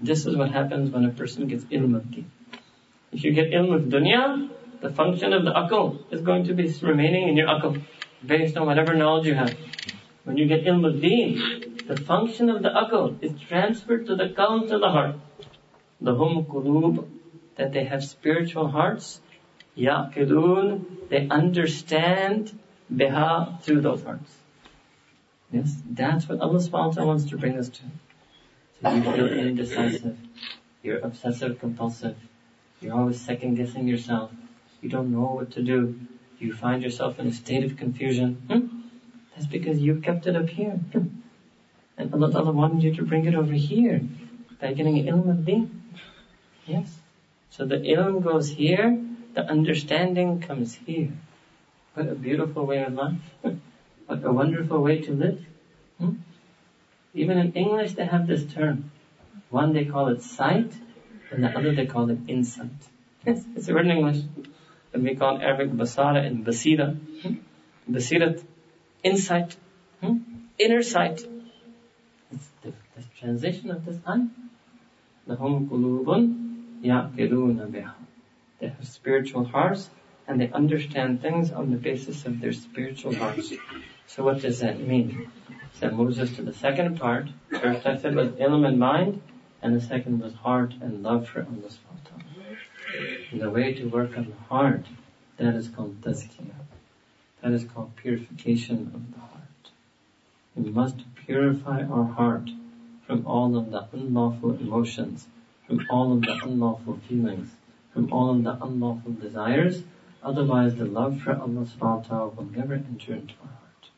This is what happens when a person gets ilm of deen. If you get ilm with dunya, the function of the akal is going to be remaining in your akal based on whatever knowledge you have. When you get ilm of deen, the function of the akal is transferred to the qalb, to the heart. The hum qulub, that they have spiritual hearts. Yaqilun, they understand biha through those hearts. Yes, that's what Allah subhanahu wa ta'ala wants to bring us to. So you feel indecisive, you're obsessive compulsive, you're always second guessing yourself. You don't know what to do. You find yourself in a state of confusion. Hmm? That's because you kept it up here. And Allah Ta'ala wanted you to bring it over here by getting ilm of deen. Yes. So the ilm goes here, the understanding comes here. What a beautiful way of life. what a wonderful way to live. Hmm? Even in English they have this term. One they call it sight, and the other they call it insight. Yes, it's a word in English. And we call Arabic basara and basira. Hmm? Basirat, insight, hmm? inner sight. It's the, the translation of this ayah. لهم قلوب يعقلون بها. They have spiritual hearts and they understand things on the basis of their spiritual hearts. So what does that mean? So that moves us to the second part. First I said was ilm and mind, and the second was heart and love for Allah subhanahu And the way to work on the heart, that is called tazkiyah. That is called purification of the heart. We must purify our heart from all of the unlawful emotions, from all of the unlawful feelings, from all of the unlawful desires, otherwise the love for Allah subhanahu wa ta'ala will never enter into our heart.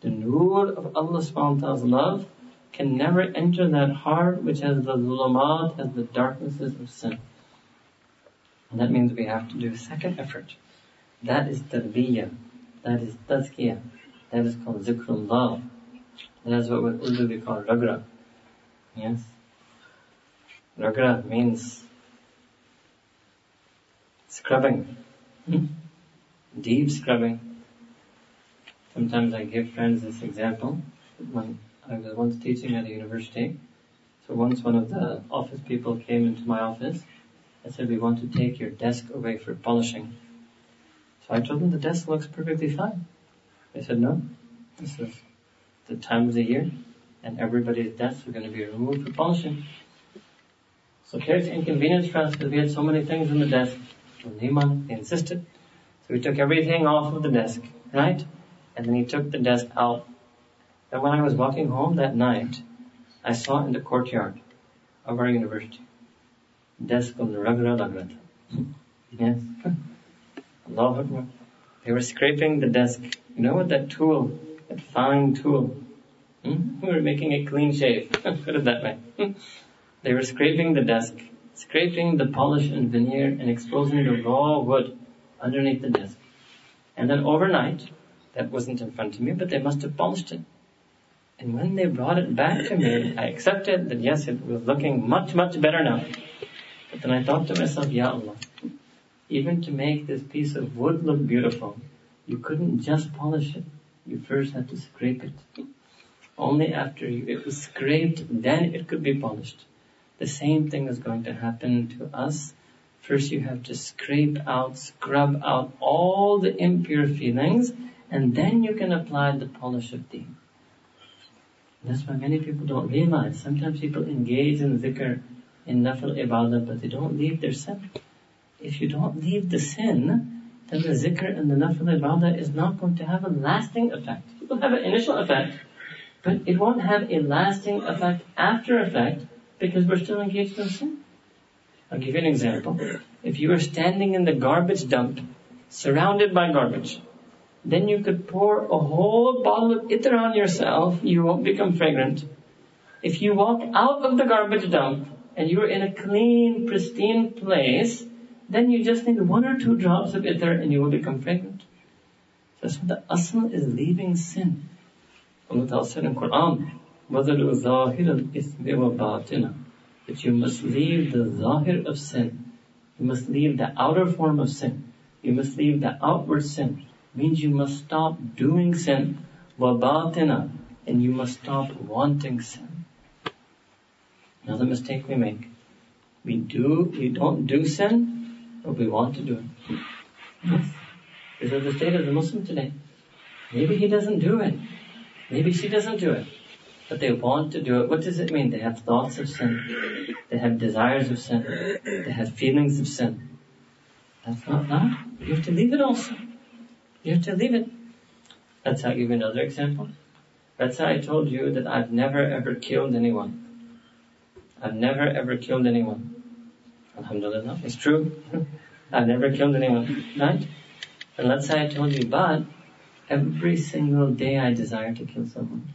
The nur of Allah subhanahu wa ta'ala's love can never enter that heart which has the zulumat, has the darknesses of sin. And that means we have to do a second effort. That is tarbiyah. That is tazkiyah. That is called zikrullah. That is what in Urdu we call ragra. Yes. Ragra means scrubbing. Deep scrubbing. Sometimes I give friends this example. When I was once teaching at a university, so once one of the office people came into my office, and said, we want to take your desk away for polishing. So I told them the desk looks perfectly fine. They said, no, this is the time of the year and everybody's desks are going to be removed for polishing. So the inconvenience for us because we had so many things on the desk. So Neiman, insisted. So we took everything off of the desk, right? And then he took the desk out. And when I was walking home that night, I saw in the courtyard of our university, desk of the Ragra Lagrat. Yes. Allah Akbar. They were scraping the desk. You know what that tool, that fine tool, hmm? we were making a clean shave. Put it that way. They were scraping the desk, scraping the polish and veneer and exposing the raw wood underneath the desk. And then overnight, that wasn't in front of me, but they must have polished it. And when they brought it back to me, I accepted that yes, it was looking much, much better now. But then I thought to myself, Ya Allah, even to make this piece of wood look beautiful, you couldn't just polish it. You first had to scrape it. Only after it was scraped, then it could be polished. The same thing is going to happen to us. First you have to scrape out, scrub out all the impure feelings, and then you can apply the polish of deen. That's why many people don't realize. Sometimes people engage in zikr, in nafil ibadah, but they don't leave their sin if you don't leave the sin, then the zikr and the nafil ibadah is not going to have a lasting effect. It will have an initial effect, but it won't have a lasting effect after effect because we're still engaged in sin. I'll give you an example. If you are standing in the garbage dump, surrounded by garbage, then you could pour a whole bottle of itr on yourself, you won't become fragrant. If you walk out of the garbage dump and you're in a clean, pristine place, then you just need one or two drops of itr and you will become fragrant. That's what the asl is leaving sin. Allah Ta'ala said in the Quran, وَذَرُوا ظَاهِرَ الْإِثْمِ وَبَاطِنَ That you must leave the zahir of sin. You must leave the outer form of sin. You must leave the outward sin. Means you must stop doing sin. وَبَاطِنَ And you must stop wanting sin. Another mistake we make. We do, we don't do sin, but we want to do it. This is the state of the Muslim today. Maybe he doesn't do it. Maybe she doesn't do it. But they want to do it. What does it mean? They have thoughts of sin. They have desires of sin. They have feelings of sin. That's not that. You have to leave it also. You have to leave it. Let's give you another example. Let's say I told you that I've never ever killed anyone. I've never ever killed anyone. Alhamdulillah, it's true. I've never killed anyone, right? And let's say I told you, but every single day I desire to kill someone.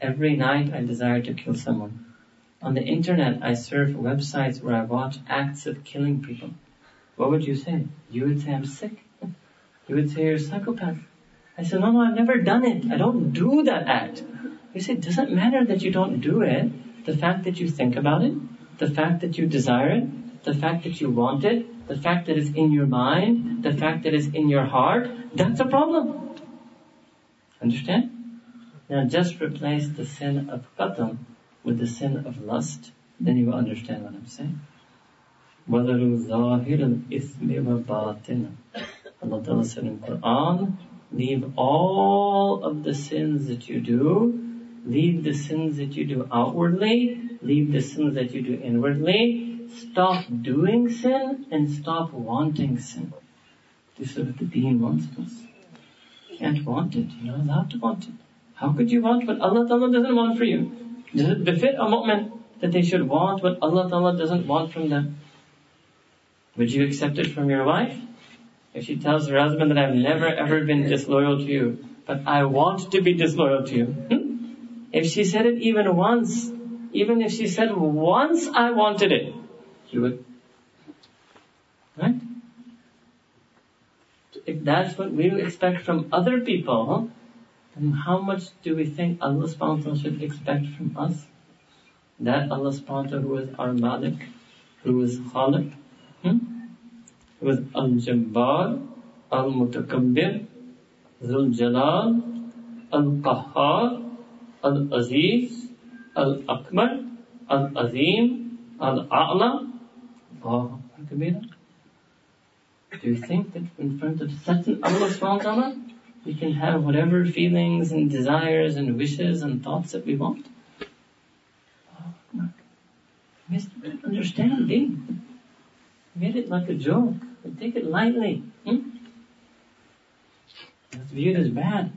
Every night I desire to kill someone. On the internet I surf websites where I watch acts of killing people. What would you say? You would say I'm sick. You would say you're a psychopath. I said, no, no, I've never done it. I don't do that act. You say it doesn't matter that you don't do it. The fact that you think about it, the fact that you desire it, the fact that you want it, the fact that it's in your mind, the fact that it's in your heart, that's a problem. Understand? Now just replace the sin of qatam with the sin of lust, then you will understand what I'm saying. وَذَرُوا ظَاهِرَ الْإِثْمِ وَبَاطِنَ Allah Ta'ala said in Quran, leave all of the sins that you do, leave the sins that you do outwardly, leave the sins that you do inwardly, stop doing sin and stop wanting sin. This is what the deen wants us. You can't want it, you're not allowed to want it. How could you want what Allah Ta'ala doesn't want for you? Does it befit a mu'min that they should want what Allah Ta'ala doesn't want from them? Would you accept it from your wife? If she tells her husband that I've never ever been disloyal to you, but I want to be disloyal to you. Hmm? If she said it even once, even if she said once I wanted it, you would. Right? If that's what we expect from other people, then how much do we think Allah subhanahu should expect from us? That Allah subhanahu who is our Malik, who is Khaliq, hmm? who is Al-Jabbar, Al-Mutakabbir, Zul Jalal, Al-Qahhar, Al-Aziz, Al-Akbar, Al-Azim, Al-A'la, Allah Akbar. Do you think that in front of such an Allah subhanahu we can have whatever feelings and desires and wishes and thoughts that we want? We understand deen. Made it like a joke. We take it lightly. Hmm? It's viewed as bad.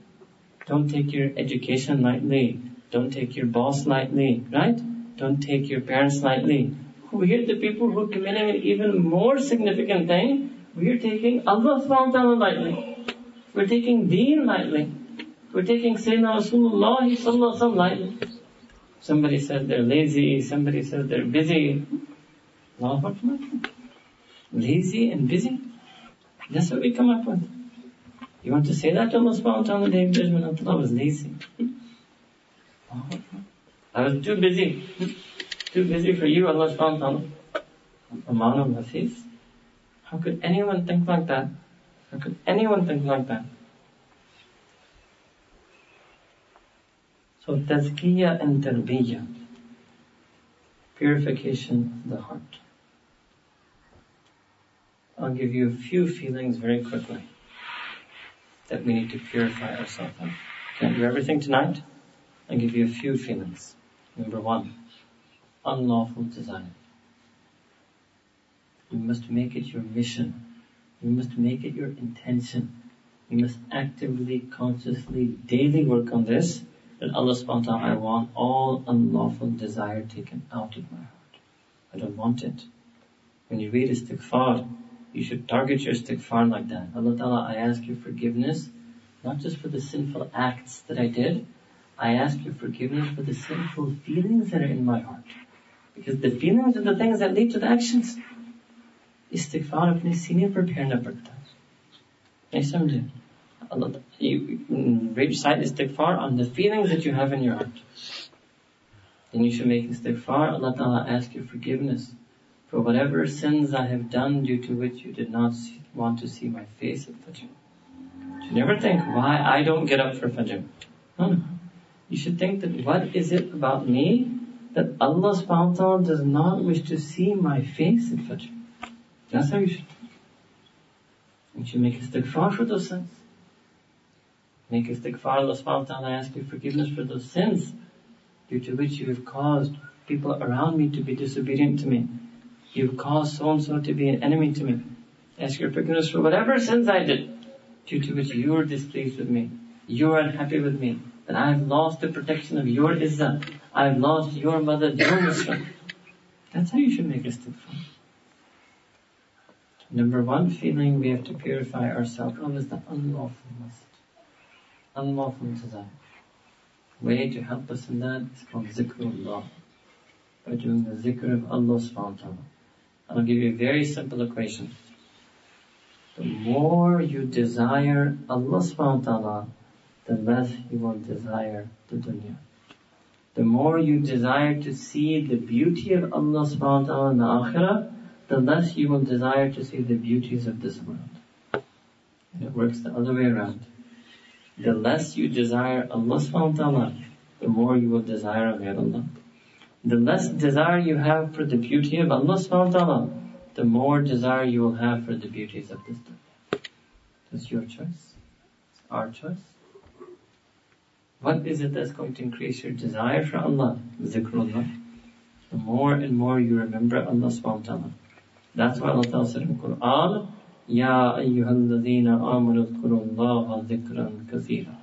Don't take your education lightly. Don't take your boss lightly, right? Don't take your parents lightly. We're the people who are committing an even more significant thing. We're taking Allah subhanahu lightly. We're taking deen lightly. We're taking Sayyidina Rasulullah lightly. Somebody says they're lazy, somebody says they're busy. Allahu. Lazy and busy? That's what we come up with. You want to say that to Allah subhanahu the day of judgment? Allah was lazy. I was too busy. Too busy for you, Allah subhanahu wa ta'ala. How could anyone think like that? How could anyone think like that? So tazkiyah and tarbiyah. Purification of the heart. I'll give you a few feelings very quickly that we need to purify ourselves of. Can't do everything tonight. I'll give you a few feelings. Number one, unlawful desire. You must make it your mission. You must make it your intention. You must actively, consciously, daily work on this. That Allah subhanahu wa ta'ala, I want all unlawful desire taken out of my heart. I don't want it. When you read istighfar, you should target your istighfar like that. Allah Ta'ala, I ask your forgiveness, not just for the sinful acts that I did, I ask your forgiveness for the sinful feelings that are in my heart. Because the feelings are the things that lead to the actions. Istighfar अपने सीने पर फेरना पड़ता है नहीं समझे Allah, you recite istighfar on the feelings that you have in your heart. Then you should make istighfar. Allah Ta'ala ask you forgiveness for whatever sins I have done due to which you did not see, want to see my face at Fajr. You never think why I don't get up for Fajr. No, no. You should think that what is it about me that Allah subhanahu wa ta'ala does not wish to see my face at Fajr. That's how you should. You should make istighfar for those sins. Make a istighfar, Allah subhanahu wa ta'ala I ask you forgiveness for those sins due to which you have caused people around me to be disobedient to me. You've caused so and so to be an enemy to me. Ask your forgiveness for whatever sins I did, due to which you are displeased with me. You are unhappy with me. That I have lost the protection of your izzah. I have lost your mother, your Muslim. That's how you should make istighfar. Number one feeling we have to purify ourselves of is the unlawfulness. Unlawful desire. Way to help us in that is called zikrullah. By doing the zikr of Allah subhanahu wa. I'll give you a very simple equation. The more you desire Allah subhanahu the less you will desire the dunya. the more you desire to see the beauty of Allah subhanahu in the akhirah, the less you will desire to see the beauties of this world. And it works the other way around. The less you desire Allah subhanahu wa ta'ala, the more you will desire Allah. The less desire you have for the beauty of Allah subhanahu wa ta'ala, the more desire you will have for the beauties of this world. It's your choice. It's our choice. What is it that's going to increase your desire for Allah? Zikrullah. The more and more you remember Allah subhanahu wa ta'ala. That's why Allah Ta'ala said in Quran, Ya ayyuhalladhina amanu dhkurullaha dhikran kathira.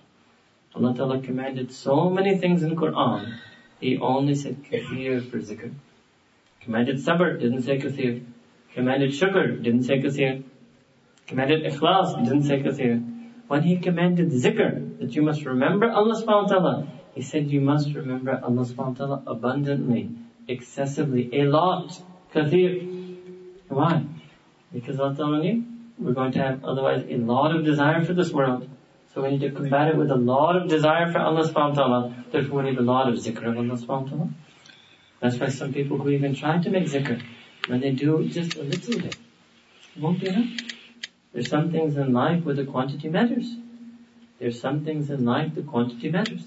Allah Ta'ala commanded so many things in Quran. He only said kathir for zikr. Commanded sabr, didn't say kathir. Commanded shukr, didn't say kathir. Commanded ikhlas, didn't say kathir. When he commanded zikr, that you must remember Allah subhanahu wa ta'ala, he said you must remember Allah subhanahu wa ta'ala abundantly, excessively, a lot, kathir. Why? Because Allah we're going to have otherwise a lot of desire for this world. So we need to combat it with a lot of desire for Allah subhanahu wa ta'ala. Therefore we need a lot of zikr of Allah subhanahu wa ta'ala. That's why some people who even try to make zikr, when they do just a little bit, it won't be enough. There's some things in life where the quantity matters. There's some things in life the quantity matters.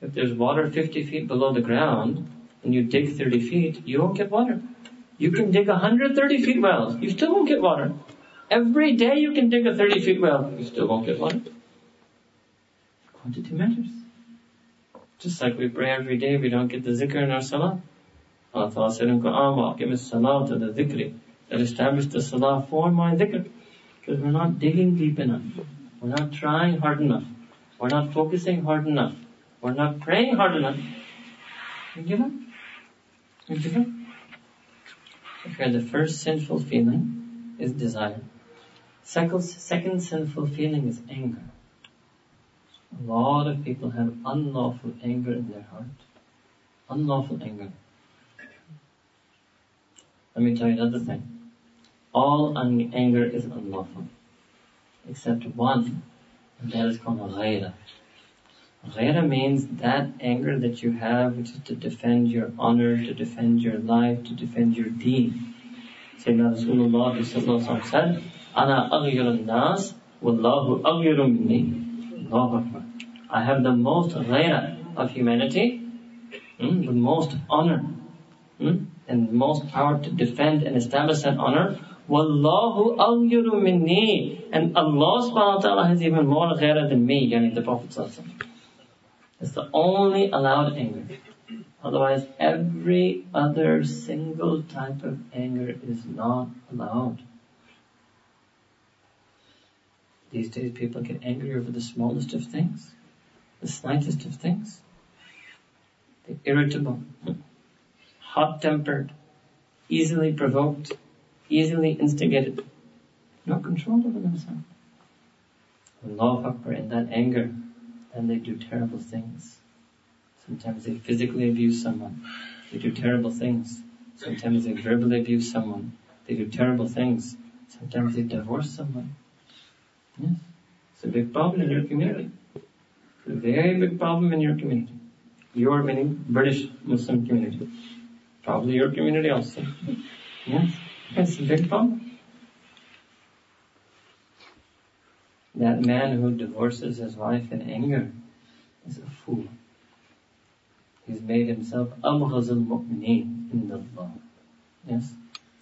If there's water 50 feet below the ground, and you dig 30 feet, you won't get water. You can dig 130 feet wells. You still won't get water. Every day you can dig a 30 feet well. You still won't get water. Quantity matters. Just like we pray every day, we don't get the zikr in our salah. Allah Ta'ala said in Quran, give us salah to the dhikri. That established the salah for my dhikr. Because we're not digging deep enough. We're not trying hard enough. We're not focusing hard enough. We're not praying hard enough. You give up. You give up. Okay, the first sinful feeling is desire. Second, second sinful feeling is anger. A lot of people have unlawful anger in their heart. Unlawful anger. Let me tell you another thing. All anger is unlawful. Except one, and that is called ghayra. Ghayra means that anger that you have, which is to defend your honor, to defend your life, to defend your deen. Sayyidina Rasulullah said, Ana aghyar nas wallahu aghyaru minni. Allahu Akbar. I have the most ghayra of humanity, hmm, the most honor, hmm, and the most power to defend and establish that honor. Wallahu aghyaru minni. And Allah subhanahu wa ta'ala has even more ghayra than me, yani the Prophet sallallahu it's the only allowed anger. Otherwise, every other single type of anger is not allowed. These days, people get angry over the smallest of things, the slightest of things. They're irritable, hot-tempered, easily provoked, easily instigated, no control over themselves. Allah Akbar in that anger and they do terrible things. Sometimes they physically abuse someone. They do terrible things. Sometimes they verbally abuse someone. They do terrible things. Sometimes they divorce someone. Yes. It's a big problem in your community. It's a very big problem in your community. Your meaning British Muslim community. Probably your community also. Yes. It's a big problem. That man who divorces his wife in anger is a fool. He's made himself abghazul mu'mineen in the law. Yes?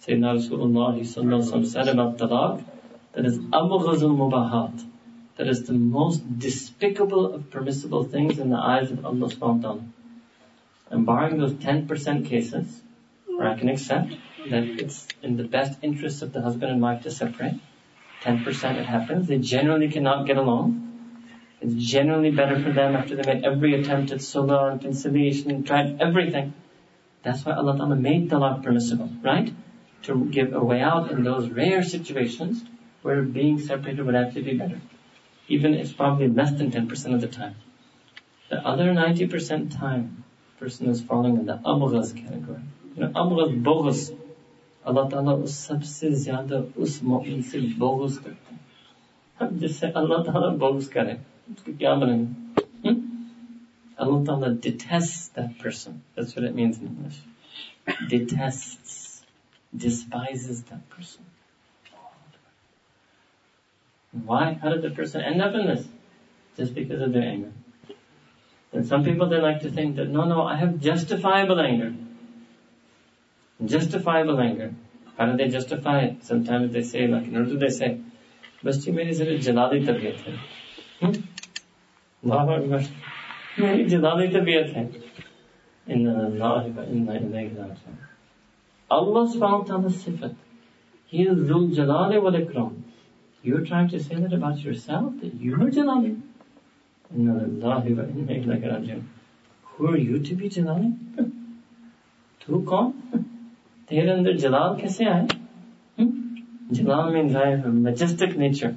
Sayyidina Rasulullah said about talaq, that is abghazul mubahat. That is the most despicable of permissible things in the eyes of Allah subhanahu wa ta'ala. And barring those 10% cases, where I can accept that it's in the best interest of the husband and wife to separate, 10% it happens. They generally cannot get along. It's generally better for them after they made every attempt at sulah and conciliation and tried everything. That's why Allah Ta'ala made talaq permissible, right? To give a way out in those rare situations where being separated would actually be better. Even it's probably less than 10% of the time. The other 90% time, person is falling in the abghaz category. You know, abghaz, boghaz, अल्लाह ताला उस सबसे ज्यादा उस मोमिन से bogus करते हैं जिससे अल्लाह ताला बोगस करे उसके क्या बनेंगे Allah Ta'ala detests that person. That's what it means in English. Detests, despises that person. Why? How did the person end up in this? Just because of their anger. And some people they like to think that no, no, I have justifiable anger. Justifiable anger. How do they justify it? Sometimes they say like, what do they say? बस जी मेरी जरा जलाली तबीयत है अल्लाह अकबर मेरी जलाली तबीयत है Allah subhanahu wa ta'ala's sifat. He is Zul Jalali wal Ikram. You're trying to say that about yourself, that you're Jalali. Inna lillahi wa inna ilayhi raji'un. Who are you to be Jalali? तू कौन तेरे अंदर जलाल कैसे आए जलाल means I have a majestic nature.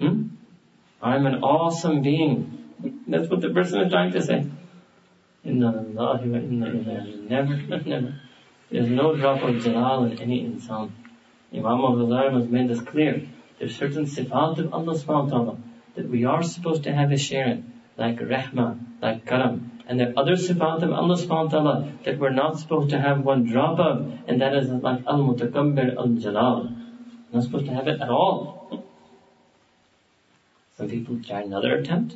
Hmm? I'm an awesome being. That's what the person is trying to say. Inna Allahi wa inna ilayhi. Never, never. There's no drop of jalal in any insan. Imam al-Ghazali has made this clear. There's certain sifat of Allah subhanahu wa ta'ala that we are supposed to have a share in, like rahmah, like karam, and there are other sifat of Allah subhanahu wa ta'ala that we're not supposed to have one drop of, and that is like al-mutakabbir al-jalal. Not supposed to have it at all. Some people try another attempt.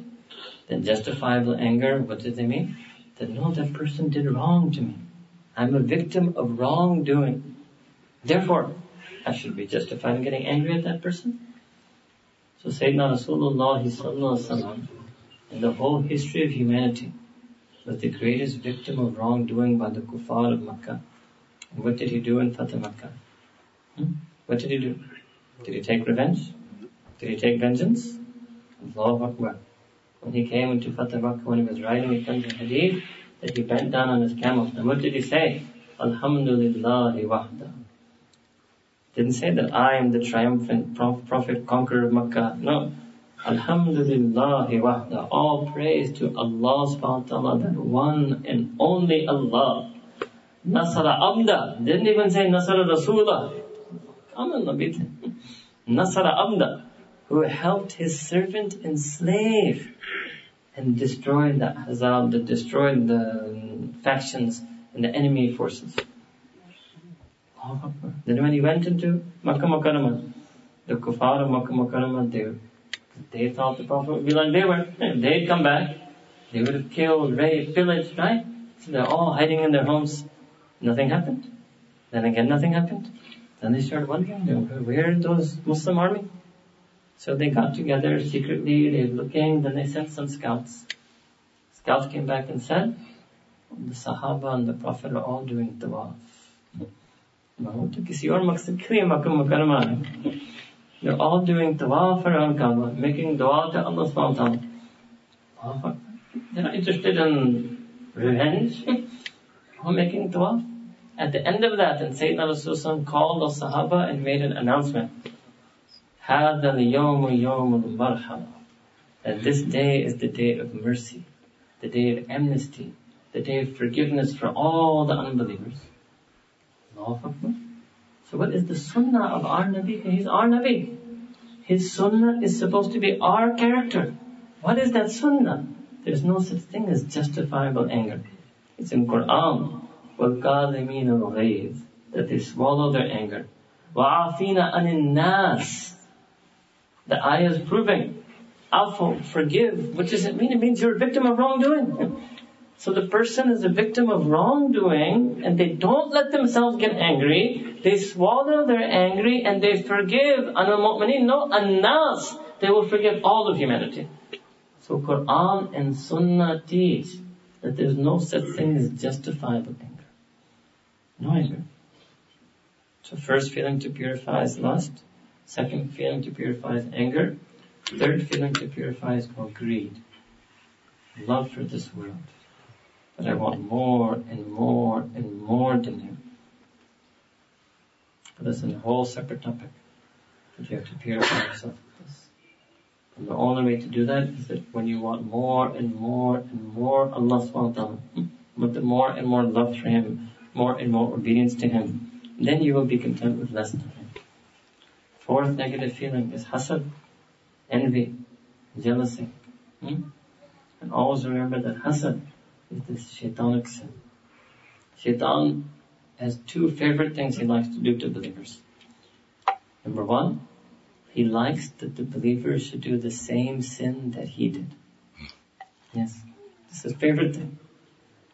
Then justifiable anger, what do they mean? That no, that person did wrong to me. I'm a victim of wrongdoing. Therefore, I should be justified in getting angry at that person. So Sayyidina Rasulullah in the whole history of humanity was the greatest victim of wrongdoing by the kuffar of Makkah. And what did he do in Fatah Makkah? Hmm? What did he do? Did he take revenge? Did he take vengeance? Allahu Akbar. When he came into Fatah Makkah, when he was riding, it comes in hadith that he bent down on his camel. And what did he say? Alhamdulillah wahda. Didn't say that I am the triumphant prophet, conqueror of Makkah. No. Alhamdulillah wahda. All praise to Allah subhanahu wa ta'ala, that one and only Allah. Nasara Abda. Didn't even say Nasara Rasulullah. Nasara Abda, who helped his servant enslave and destroyed the Ahzab, that destroyed the factions and the enemy forces. Then when he went into Makkah Mukarramah, the kuffar of Makkah Mukarramah, they, they thought the Prophet would be like they were. They'd come back, they would have killed, raped, pillaged, right? So they're all hiding in their homes. Nothing happened. Then again, nothing happened. Then they started wondering, where are those Muslim army? So they got together secretly, they were looking, then they sent some scouts. Scouts came back and said, the Sahaba and the Prophet are all doing tawaf. They're all doing tawaf around Kaaba, making dua to Allah subhanahu wa ta'ala. They're not interested in revenge. Or making tawaf. At the end of that, and Sayyidina Rasulullah called the Sahaba and made an announcement. هذا اليوم يوم المرحمة. That this day is the day of mercy, the day of amnesty, the day of forgiveness for all the unbelievers. So what is the sunnah of our Nabi? He's our Nabi. His sunnah is supposed to be our character. What is that sunnah? There's no such thing as justifiable anger. It's in Quran. وَالْكَاظِمِينَ الْغَيْظِ That they swallow their anger. وَعَافِينَ عَنِ النَّاسِ The ayah is proving. Afu, forgive. What does it mean? It means you're a victim of wrongdoing. So the person is a victim of wrongdoing and they don't let themselves get angry they swallow their anger and they forgive. Anal mu'mineen, no, anas. They will forgive all of humanity. So Quran and Sunnah teach that there's no such thing as justifiable anger. No anger. So first feeling to purify is lust. Second feeling to purify is anger. Third feeling to purify is called greed. Love for this world. But I want more and more and more than you. But that's a whole separate topic. But you have to purify yourself with this. And the only way to do that is that when you want more and more and more Allah subhanahu wa ta'ala, more and more love for Him, more and more obedience to Him, then you will be content with less than Him. Fourth negative feeling is hasad, envy, jealousy. Hmm? And always remember that hasad is this shaitanic sin. Shaitan has two favorite things he likes to do to believers. Number one, he likes that the believers should do the same sin that he did. Yes. This is his favorite thing.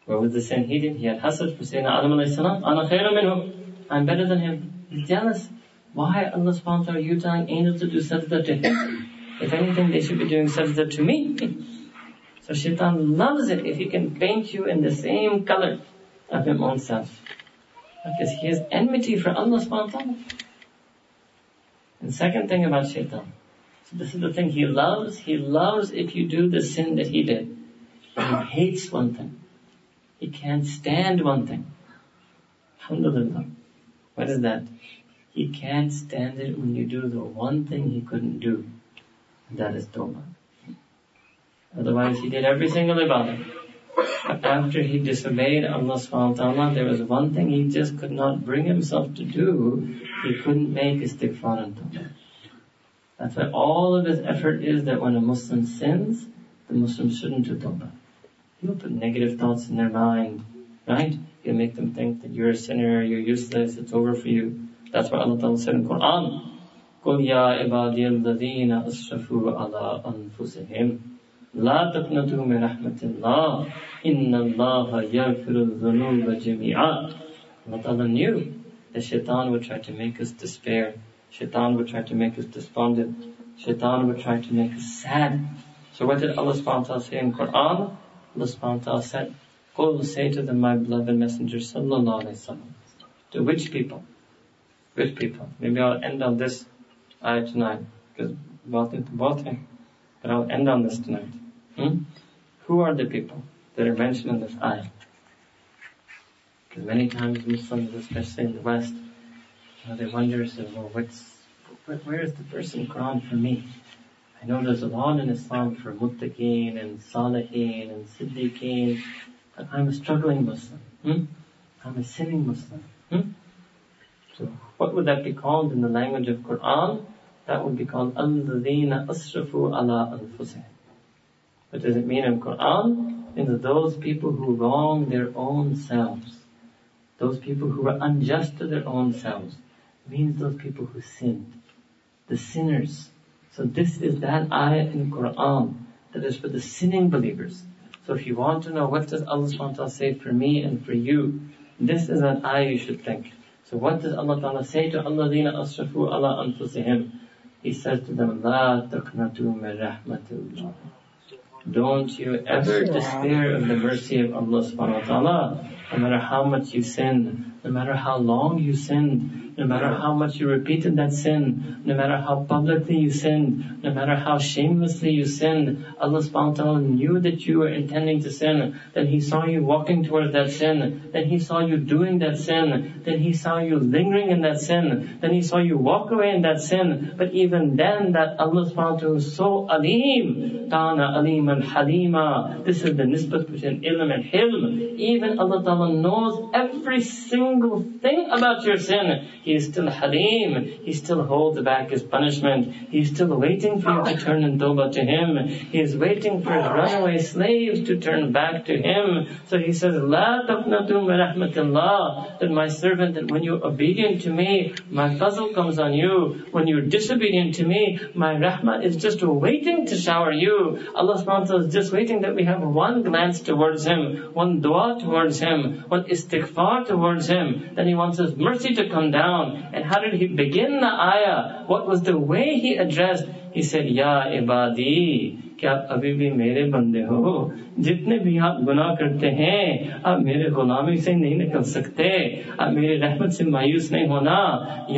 What was the sin he did? He had hasad for Sayyidina Adam alayhi salam. Ana. I'm better than him. He's jealous. Why Allah subhanahu wa ta'ala are you telling angels to do sajda to him? If anything, they should be doing sajda to me. So shaitan loves it if he can paint you in the same color of him own self. Because he has enmity for Allah subhanahu wa ta'ala. And second thing about shaitan. So this is the thing he loves. He loves if you do the sin that he did. But he hates one thing. He can't stand one thing. Alhamdulillah. What is that? He can't stand it when you do the one thing he couldn't do. And that is tawbah. Otherwise he did every single ibadah. But after he disobeyed Allah subhanahu wa ta'ala, there was one thing he just could not bring himself to do. He couldn't make istighfar and tawbah. That's why all of his effort is that when a Muslim sins, the Muslim shouldn't do tawbah. He'll put negative thoughts in their mind, right? He'll make them think that you're a sinner, you're useless, it's over for you. That's what Allah Ta'ala said in Quran. قُلْ يَا عِبَادِيَ الَّذِينَ أَسْرَفُوا عَلَىٰ أَنفُسِهِمْ لا تقنطوا من رحمة الله إن الله يغفر الذنوب جميعا Allah Ta'ala knew that shaitan would try to make us despair. Shaitan would try to make us despondent. Shaitan would try to make us sad. So what did Allah subhanahu wa ta'ala say in Quran? Allah subhanahu wa ta'ala said, Qul say to them, my beloved messenger sallallahu alayhi wa To which people? Which people? Maybe I'll end on this ayah tonight. Because both, both, but I'll end on this tonight. Hmm? Who are the people that are mentioned in this ayah? Because many times Muslims, especially in the West, you know, they wonder, say, well, what's, where is the verse in Quran for me? I know there's a lot in Islam for muttaqeen and salihin and siddiqeen, but I'm a struggling Muslim. Hmm? I'm a sinning Muslim. Hmm? So what would that be called in the language of Quran? That would be called al-ladhina asrafu ala anfusihim what does it mean in Quran? It means those people who wrong their own selves. Those people who are unjust to their own selves. Means those people who sinned. The sinners. So this is that ayah in Quran that is for the sinning believers. So if you want to know what does Allah SWT say for me and for you, this is an ayah you should think. So what does Allah Ta'ala say to Alladina asrafu ala anfusihim? He says to them, La taqnatu min rahmatillah. Don't you ever despair of the mercy of Allah subhanahu wa ta'ala. No matter how much you sin, no matter how long you sinned, no matter how much you repeated that sin, no matter how publicly you sinned, no matter how shamelessly you sinned, Allah subhanahu wa ta'ala knew that you were intending to sin, then He saw you walking towards that sin, then He saw you doing that sin, then He saw you lingering in that sin, then He saw you walk away in that sin, but even then that Allah subhanahu wa ta'ala was so alim, ta'ana alim and halima, this is the nisbat between ilm and hilm, even Allah ta'ala knows every single thing about your sin, he is still Halim. He still holds back His punishment. He is still waiting for you to turn in Tawbah to Him. He is waiting for His runaway slaves to turn back to Him. So He says, La taqnatu rahmatillah. That my servant, that when you're obedient to me, my fazl comes on you. When you're disobedient to me, my rahmah is just waiting to shower you. Allah subhanahu is just waiting that we have one glance towards Him, one dua towards Him, one istighfar towards Him. Then He wants His mercy to come down down. And how did he begin the ayah? What was the way he addressed? He said, Ya ibadi, क्या आप अभी भी मेरे बंदे हो जितने भी आप गुनाह करते हैं आप मेरे गुलामी से नहीं निकल सकते आप मेरे रहमत से मायूस नहीं होना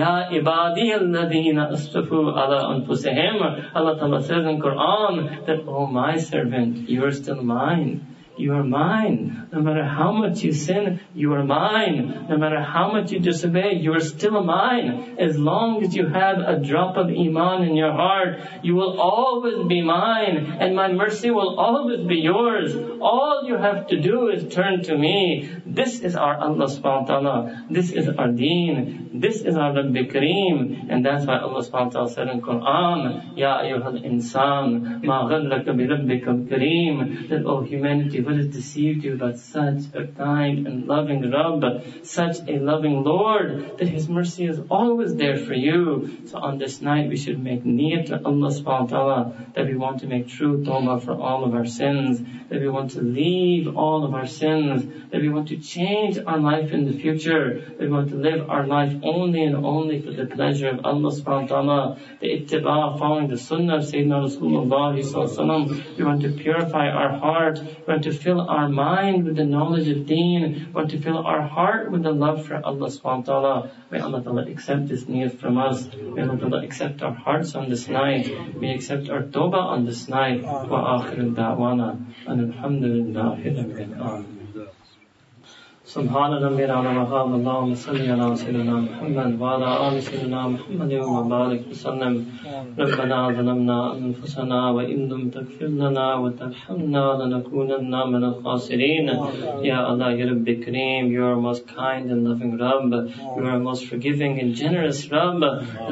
या इबादी अल्लादीन अस्तफु अला अनफुसहिम Allah Ta'ala says in Quran that oh my servant you are still mine you are mine. No matter how much you sin, you are mine. No matter how much you disobey, you are still mine. As long as you have a drop of iman in your heart, you will always be mine, and my mercy will always be yours. All you have to do is turn to me. This is our Allah subhanahu wa ta'ala. This is our deen. This is our Rabbi Kareem. And that's why Allah subhanahu wa ta'ala said in Quran, Ya ayyuhal insan, ma ghallaka bi rabbika kareem. That, oh humanity, what has deceived you about such a kind and loving Rabb, such a loving Lord, that His mercy is always there for you. So on this night we should make niyat to Allah subhanahu wa ta'ala that we want to make true tawbah for all of our sins, that we want to leave all of our sins, that we want to change our life in the future, that we want to live our life only and only for the pleasure of Allah subhanahu wa ta'ala, the ittiba, following the sunnah of Sayyidina Rasulullah We want to purify our heart, we want to fill our mind with the knowledge of deen, but to fill our heart with the love for Allah subhanahu wa ta'ala. May Allah ta'ala accept this need from us. May Allah ta'ala accept our hearts on this night. May accept our tawbah on this night. Wa akhir da'wana. Alhamdulillah. سبحان ربي الأعلى وهاب اللهم صل على سيدنا محمد وعلى آل سيدنا محمد وبارك وسلم ربنا ظلمنا أنفسنا وإن لم تغفر لنا وترحمنا لنكونن من الخاسرين يا Allah يا رب كريم you are most kind and loving Rabb you are most forgiving and generous Rabb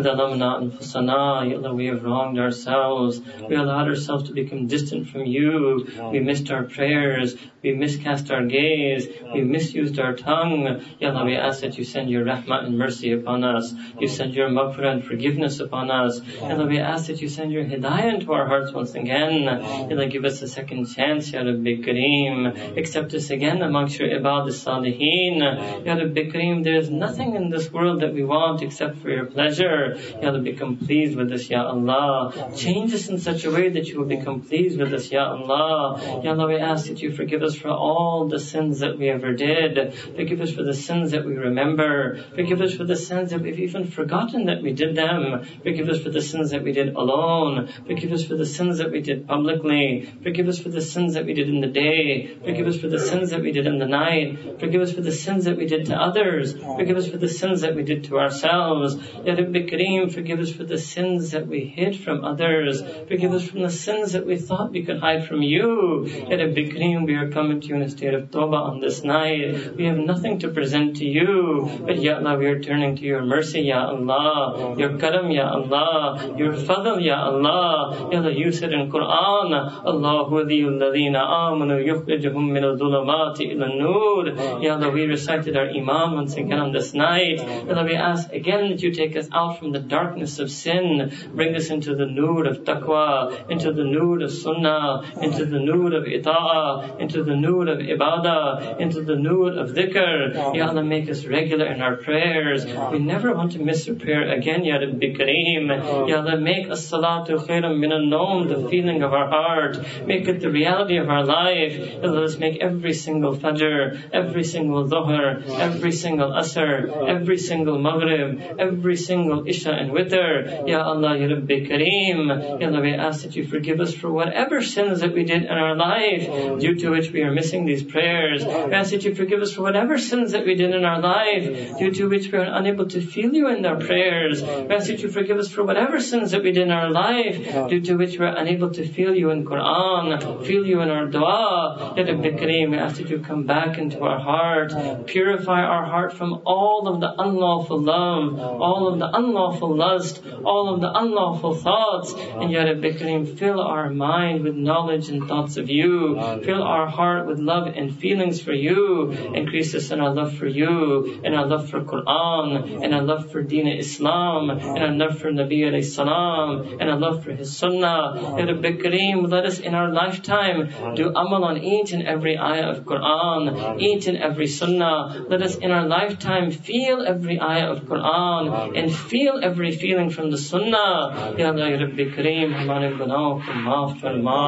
ظلمنا أنفسنا يا Allah we have wronged ourselves we allowed ourselves to become distant from you we missed our prayers we miscast our gaze we misused our tongue. Ya Allah, we ask that you send your rahmah and mercy upon us. You send your maghfirah and forgiveness upon us. Ya Allah, we ask that you send your hidayah into our hearts once again. Ya Allah, give us a second chance, Ya Rabbi Kareem. Accept us again amongst your ibad salihin. Ya Rabbi Kareem, there is nothing in this world that we want except for your pleasure. Ya Allah, become pleased with us, Ya Allah. Change us in such a way that you will become pleased with us, Ya Allah. Ya Allah, we ask that you forgive us for all the sins that we ever did did. Forgive us for the sins that we remember. Forgive us for the sins that we've even forgotten that we did them. Forgive us for the sins that we did alone. Forgive us for the sins that we did publicly. Forgive us for the sins that we did in the day. Forgive us for the sins that we did in the night. Forgive us for the sins that we did to others. Forgive us for the sins that we did to ourselves. Ya Rabbi Kareem, forgive us for the sins that we hid from others. Forgive us from the sins that we thought we could hide from you. Ya Rabbi Kareem, we are coming to you in a state of tawbah on this night. We have nothing to present to you. But Ya Allah, we are turning to your mercy, Ya Allah. Your karam, Ya Allah. Your fadl, Ya Allah. Ya Allah, you said in Quran, Allahu ladina amanu yukhrijuhum min al-dhulumati ila nur. Ya Allah, we recited our iman once again on this night. Ya Allah, we ask again that you take us out from the darkness of sin, bring us into the nur of taqwa, into the nur of sunnah, into the nur of ita'ah, into the nur of ibadah, into the nur of dhikr. Ya Allah, make us regular in our prayers. We never want to miss a prayer again, Ya Rabbi Kareem. Ya Allah, make a salatu khairam min al the feeling of our heart. Make it the reality of our life. Ya Allah, let's make every single fajr, every single dhuhr, every single asr, every single maghrib, every single isha and witr. Ya Allah, Ya Rabbi Kareem. Ya Allah, we ask that you forgive us for whatever sins that we did in our life due to which we are missing these prayers. We ask that you forgive us for whatever sins that we did in our life, due to which we are unable to feel you in our prayers. We ask that you forgive us for whatever sins that we did in our life, due to which we are unable to feel you in Quran, oh, feel you in our dua. Oh, ya Rabbi Kareem, we ask that you come back into our heart, oh, purify our heart from all of the unlawful love, all of the unlawful lust, all of the unlawful thoughts. And Ya Rabbi Kareem, fill our mind with knowledge and thoughts of you. Fill our heart with love and feelings for you. Increase us in our love for you, and our love for Quran, and our love for Deen Islam, and our love for Nabi alayhi salam, and our love for his sunnah. Ya Rabbi Kareem, let us in our lifetime do amal on each and every ayah of Quran, each and every sunnah. Let us in our lifetime feel every ayah of Quran, and feel every feeling from the sunnah. Ya Allah, Ya Rabbi Kareem, हमारे गुनाहों को माफ फरमा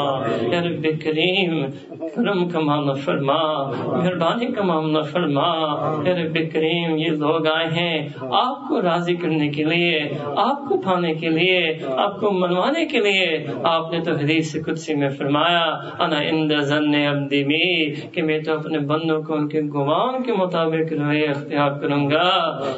या रब्बे करीम करम کا معاملہ فرما مہربانی کا معاملہ فرما اے رب کریم یہ لوگ آئے ہیں آپ کو راضی کرنے کے لیے آپ کو پانے کے لیے آپ کو منوانے کے لیے۔ آپ نے تو حدیث قدسی میں فرمایا انا ذن می کہ میں تو اپنے بندوں کو ان کے گمان کے مطابق رویہ اختیار کروں گا۔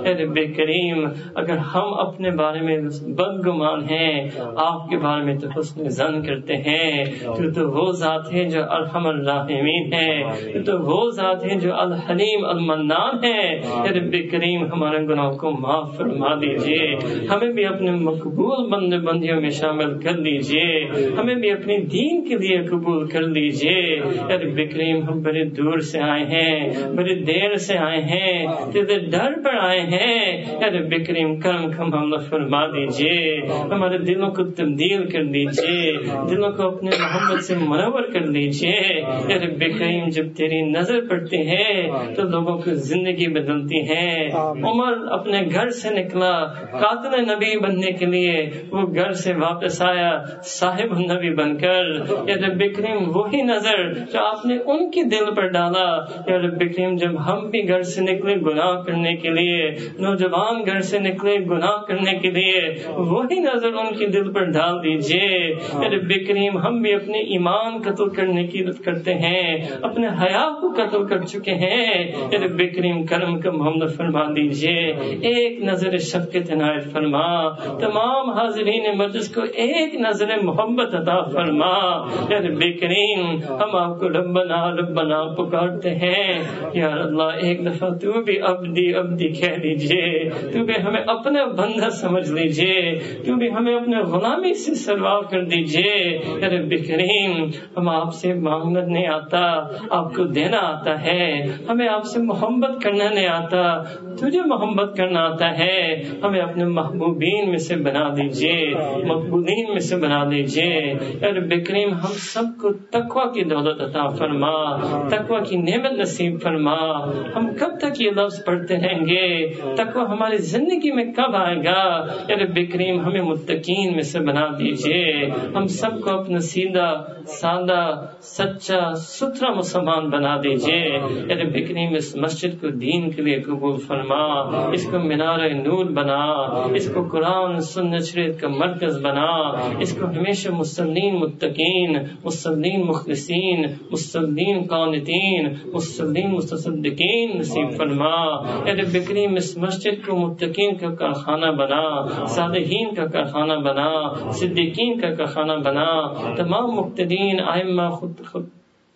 اے رب کریم اگر ہم اپنے بارے میں بد گمان ہیں آپ کے بارے میں تو حسن زن کرتے ہیں۔ تو, تو وہ ذات ہے جو الحمد اللہ الراحمین ہیں۔ تو وہ ذات ہیں جو الحلیم المنان ہیں۔ رب کریم ہمارے گناہوں کو معاف فرما دیجیے۔ ہمیں بھی اپنے مقبول بند بندیوں میں شامل کر لیجیے۔ ہمیں بھی اپنی دین کے لیے قبول کر لیجیے۔ رب کریم ہم بڑے دور سے آئے ہیں۔ بڑی دیر سے آئے ہیں۔ تیرے ڈر پر آئے ہیں۔ رب کریم کرم کم ہم فرما دیجیے۔ ہمارے دلوں کو تبدیل کر دیجیے دلوں کو اپنے محبت سے منور کر دیجیے تیرے بے قیم جب تیری نظر پڑتے ہیں تو لوگوں کی زندگی بدلتی ہے عمر اپنے گھر سے نکلا قاتل نبی بننے کے لیے وہ گھر سے واپس آیا صاحب نبی بن کر۔ یا رب کریم وہی نظر جو آپ نے ان کے دل پر ڈالا۔ یا رب کریم جب ہم بھی گھر سے نکلے گناہ کرنے کے لیے نوجوان گھر سے نکلے گناہ کرنے کے لیے وہی نظر ان کے دل پر ڈال دیجیے رب کریم ہم بھی اپنے ایمان قتل کرنے کی کرتے ہیں۔ ہیں، اپنے حیا کو قتل کر چکے ہیں۔ بکریم کریم کرم کا محمد فرما دیجیے۔ ایک نظر شفقت عنایت فرما۔ تمام حاضرین مجلس کو ایک نظر محمد عطا فرما۔ رب کریم ہم آپ کو ربنا ربنا پکارتے ہیں۔ یا اللہ، ایک دفعہ تو بھی ابدی ابدی کہہ دیجیے۔ تو بھی ہمیں اپنا بندہ سمجھ لیجیے۔ تو بھی ہمیں اپنے غلامی سے سروا کر دیجیے۔ رب کریم ہم آپ سے مانگنے آتے آتا، آپ کو دینا آتا ہے، ہمیں آپ سے محبت کرنا نہیں آتا، تجھے محبت کرنا آتا ہے، ہمیں اپنے محبوبین میں سے بنا دیجیے مقبودین میں سے بنا دیجیے۔ ارب کریم، ہم سب کو تقوی کی دولت عطا فرما، تقوی کی نعمت نصیب فرما۔ ہم کب تک یہ لفظ پڑھتے رہیں گے؟ تقوی ہماری زندگی میں کب آئے گا؟ ارب کریم، ہمیں متقین میں سے بنا دیجیے۔ ہم سب کو اپنا سیدھا، سادہ، سچا ستھرا مسلمان بنا دیجیے یعنی بکنی میں اس مسجد کو دین کے لیے قبول فرما۔ اس کو مینار نور بنا۔ اس کو قرآن سن شریعت کا مرکز بنا۔ اس کو ہمیشہ مسلمین متقین، مسلمین مخلصین، مسلمین قانتین، مسلمین متصدقین نصیب فرما۔ یعنی بکری میں اس مسجد کو متقین کا کارخانہ بنا صادقین کا کارخانہ بنا، صدیقین کا کارخانہ بنا۔ تمام مقتدین آئمہ خود خود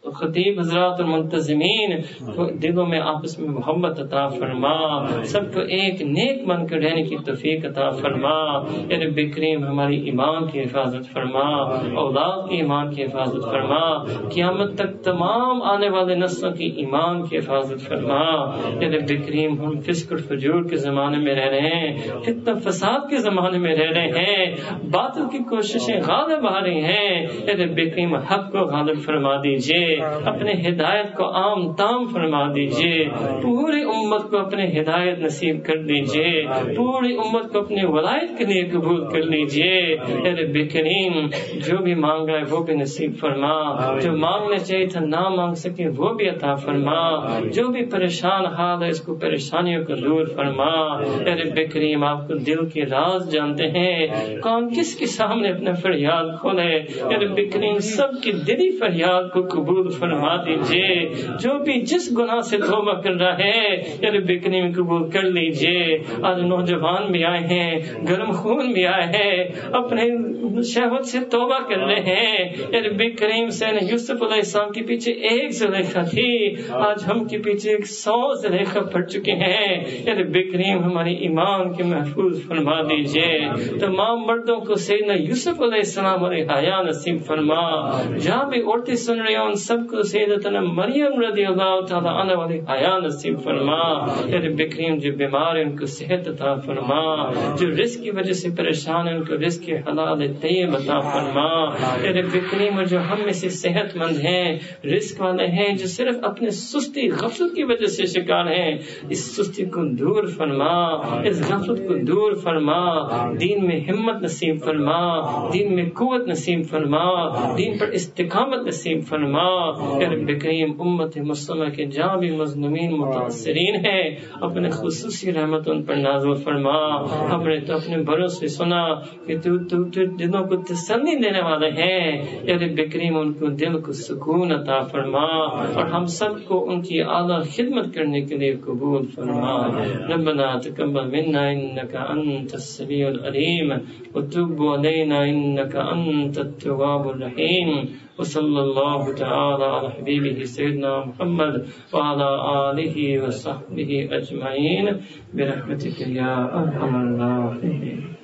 خطیب حضرات اور منتظمین ہاں۔ دلوں میں آپس میں محبت عطا فرما۔ ہاں۔ سب کو ایک نیک من کر رہنے کی توفیق عطا فرما۔ رب کریم ہماری ایمان کی حفاظت فرما۔ ہاں۔ اولاد کی ایمان کی حفاظت فرما۔ قیامت تک تمام آنے والے نسلوں کی ایمان کی حفاظت فرما۔ رب کریم ہم فسق اور فجور کے زمانے میں رہ رہے ہیں۔ فتنہ فساد کے زمانے میں رہ رہے ہیں۔ باطل کی کوششیں غالب آ رہی ہیں۔ رب کریم حق کو غالب فرما دیجیے اپنے ہدایت کو عام تام فرما دیجیے پوری امت کو اپنے ہدایت نصیب کر دیجیے پوری امت کو اپنی ولایت کے لیے قبول کر لیجیے ارے کریم، جو بھی مانگ رہا ہے وہ بھی نصیب فرما۔ جو مانگنا چاہیے تھا نہ مانگ سکے وہ بھی عطا فرما۔ جو بھی پریشان حال ہے اس کو پریشانیوں کو دور فرما۔ ارے بکریم آپ کو دل کے راز جانتے ہیں۔ کون کس کے سامنے اپنا فریاد کھولے؟ ارے بکریم سب کی دلی فریاد کو قبول قبول فرما دیجیے۔ جو بھی جس گناہ سے توبہ کر رہا ہے یا رب کریم قبول کر لیجیے۔ آج نوجوان بھی آئے ہیں، گرم خون بھی آئے ہیں، اپنے شہوت سے توبہ کر رہے ہیں۔ یعنی یا رب کریم سین یوسف علیہ السلام کے پیچھے ایک زلیخا تھی۔ آج ہم کے پیچھے ایک سو زلیخا پڑ چکے ہیں۔ یعنی یا رب کریم ہمارے ایمان کے محفوظ فرما دیجیے۔ تمام مردوں کو سین یوسف علیہ السلام علیہ حیا نصیب فرما۔ جہاں بھی عورتیں سن رہی ہیں سب کو سیدتنا مریم رضی اللہ تعالیٰ عنہ والی حیا نصیب فرما. یعنی تیرے بکریم جو بیمار ہیں، ان کو صحت عطا فرما. جو رزق کی وجہ سے پریشان ان کو رزق کے حلال طیب عطا فرما. یعنی تیرے بکریم جو ہم میں سے صحت مند ہیں، رزق والے ہیں، جو صرف اپنے سستی غفلت کی وجہ سے شکار ہیں، اس سستی کو دور فرما. اس غفلت کو دور فرما. دین میں ہمت نصیب فرما. دین میں قوت نصیب فرما. دین پر استقامت نصیب فرما. رب کریم امت مسلمہ کے بھی مظلومین متاثرین ہیں۔ اپنے خصوصی رحمت ان پر نازل فرما۔ ہم نے تو اپنے بھروسے سنا کہ تو تو دلوں کو تسلی دینے والے ہیں۔ یا رب کریم، ان کو دل کو سکون عطا فرما اور ہم سب کو ان کی اعلیٰ خدمت کرنے کے لیے قبول فرما۔ ربنا تقبل منا انکا انت السميع العلیم۔ وتب علینا انکا انت التواب الرحیم۔ وصلى الله تعالى على حبيبه سيدنا محمد وعلى آله وصحبه أجمعين برحمتك يا أرحم الراحمين.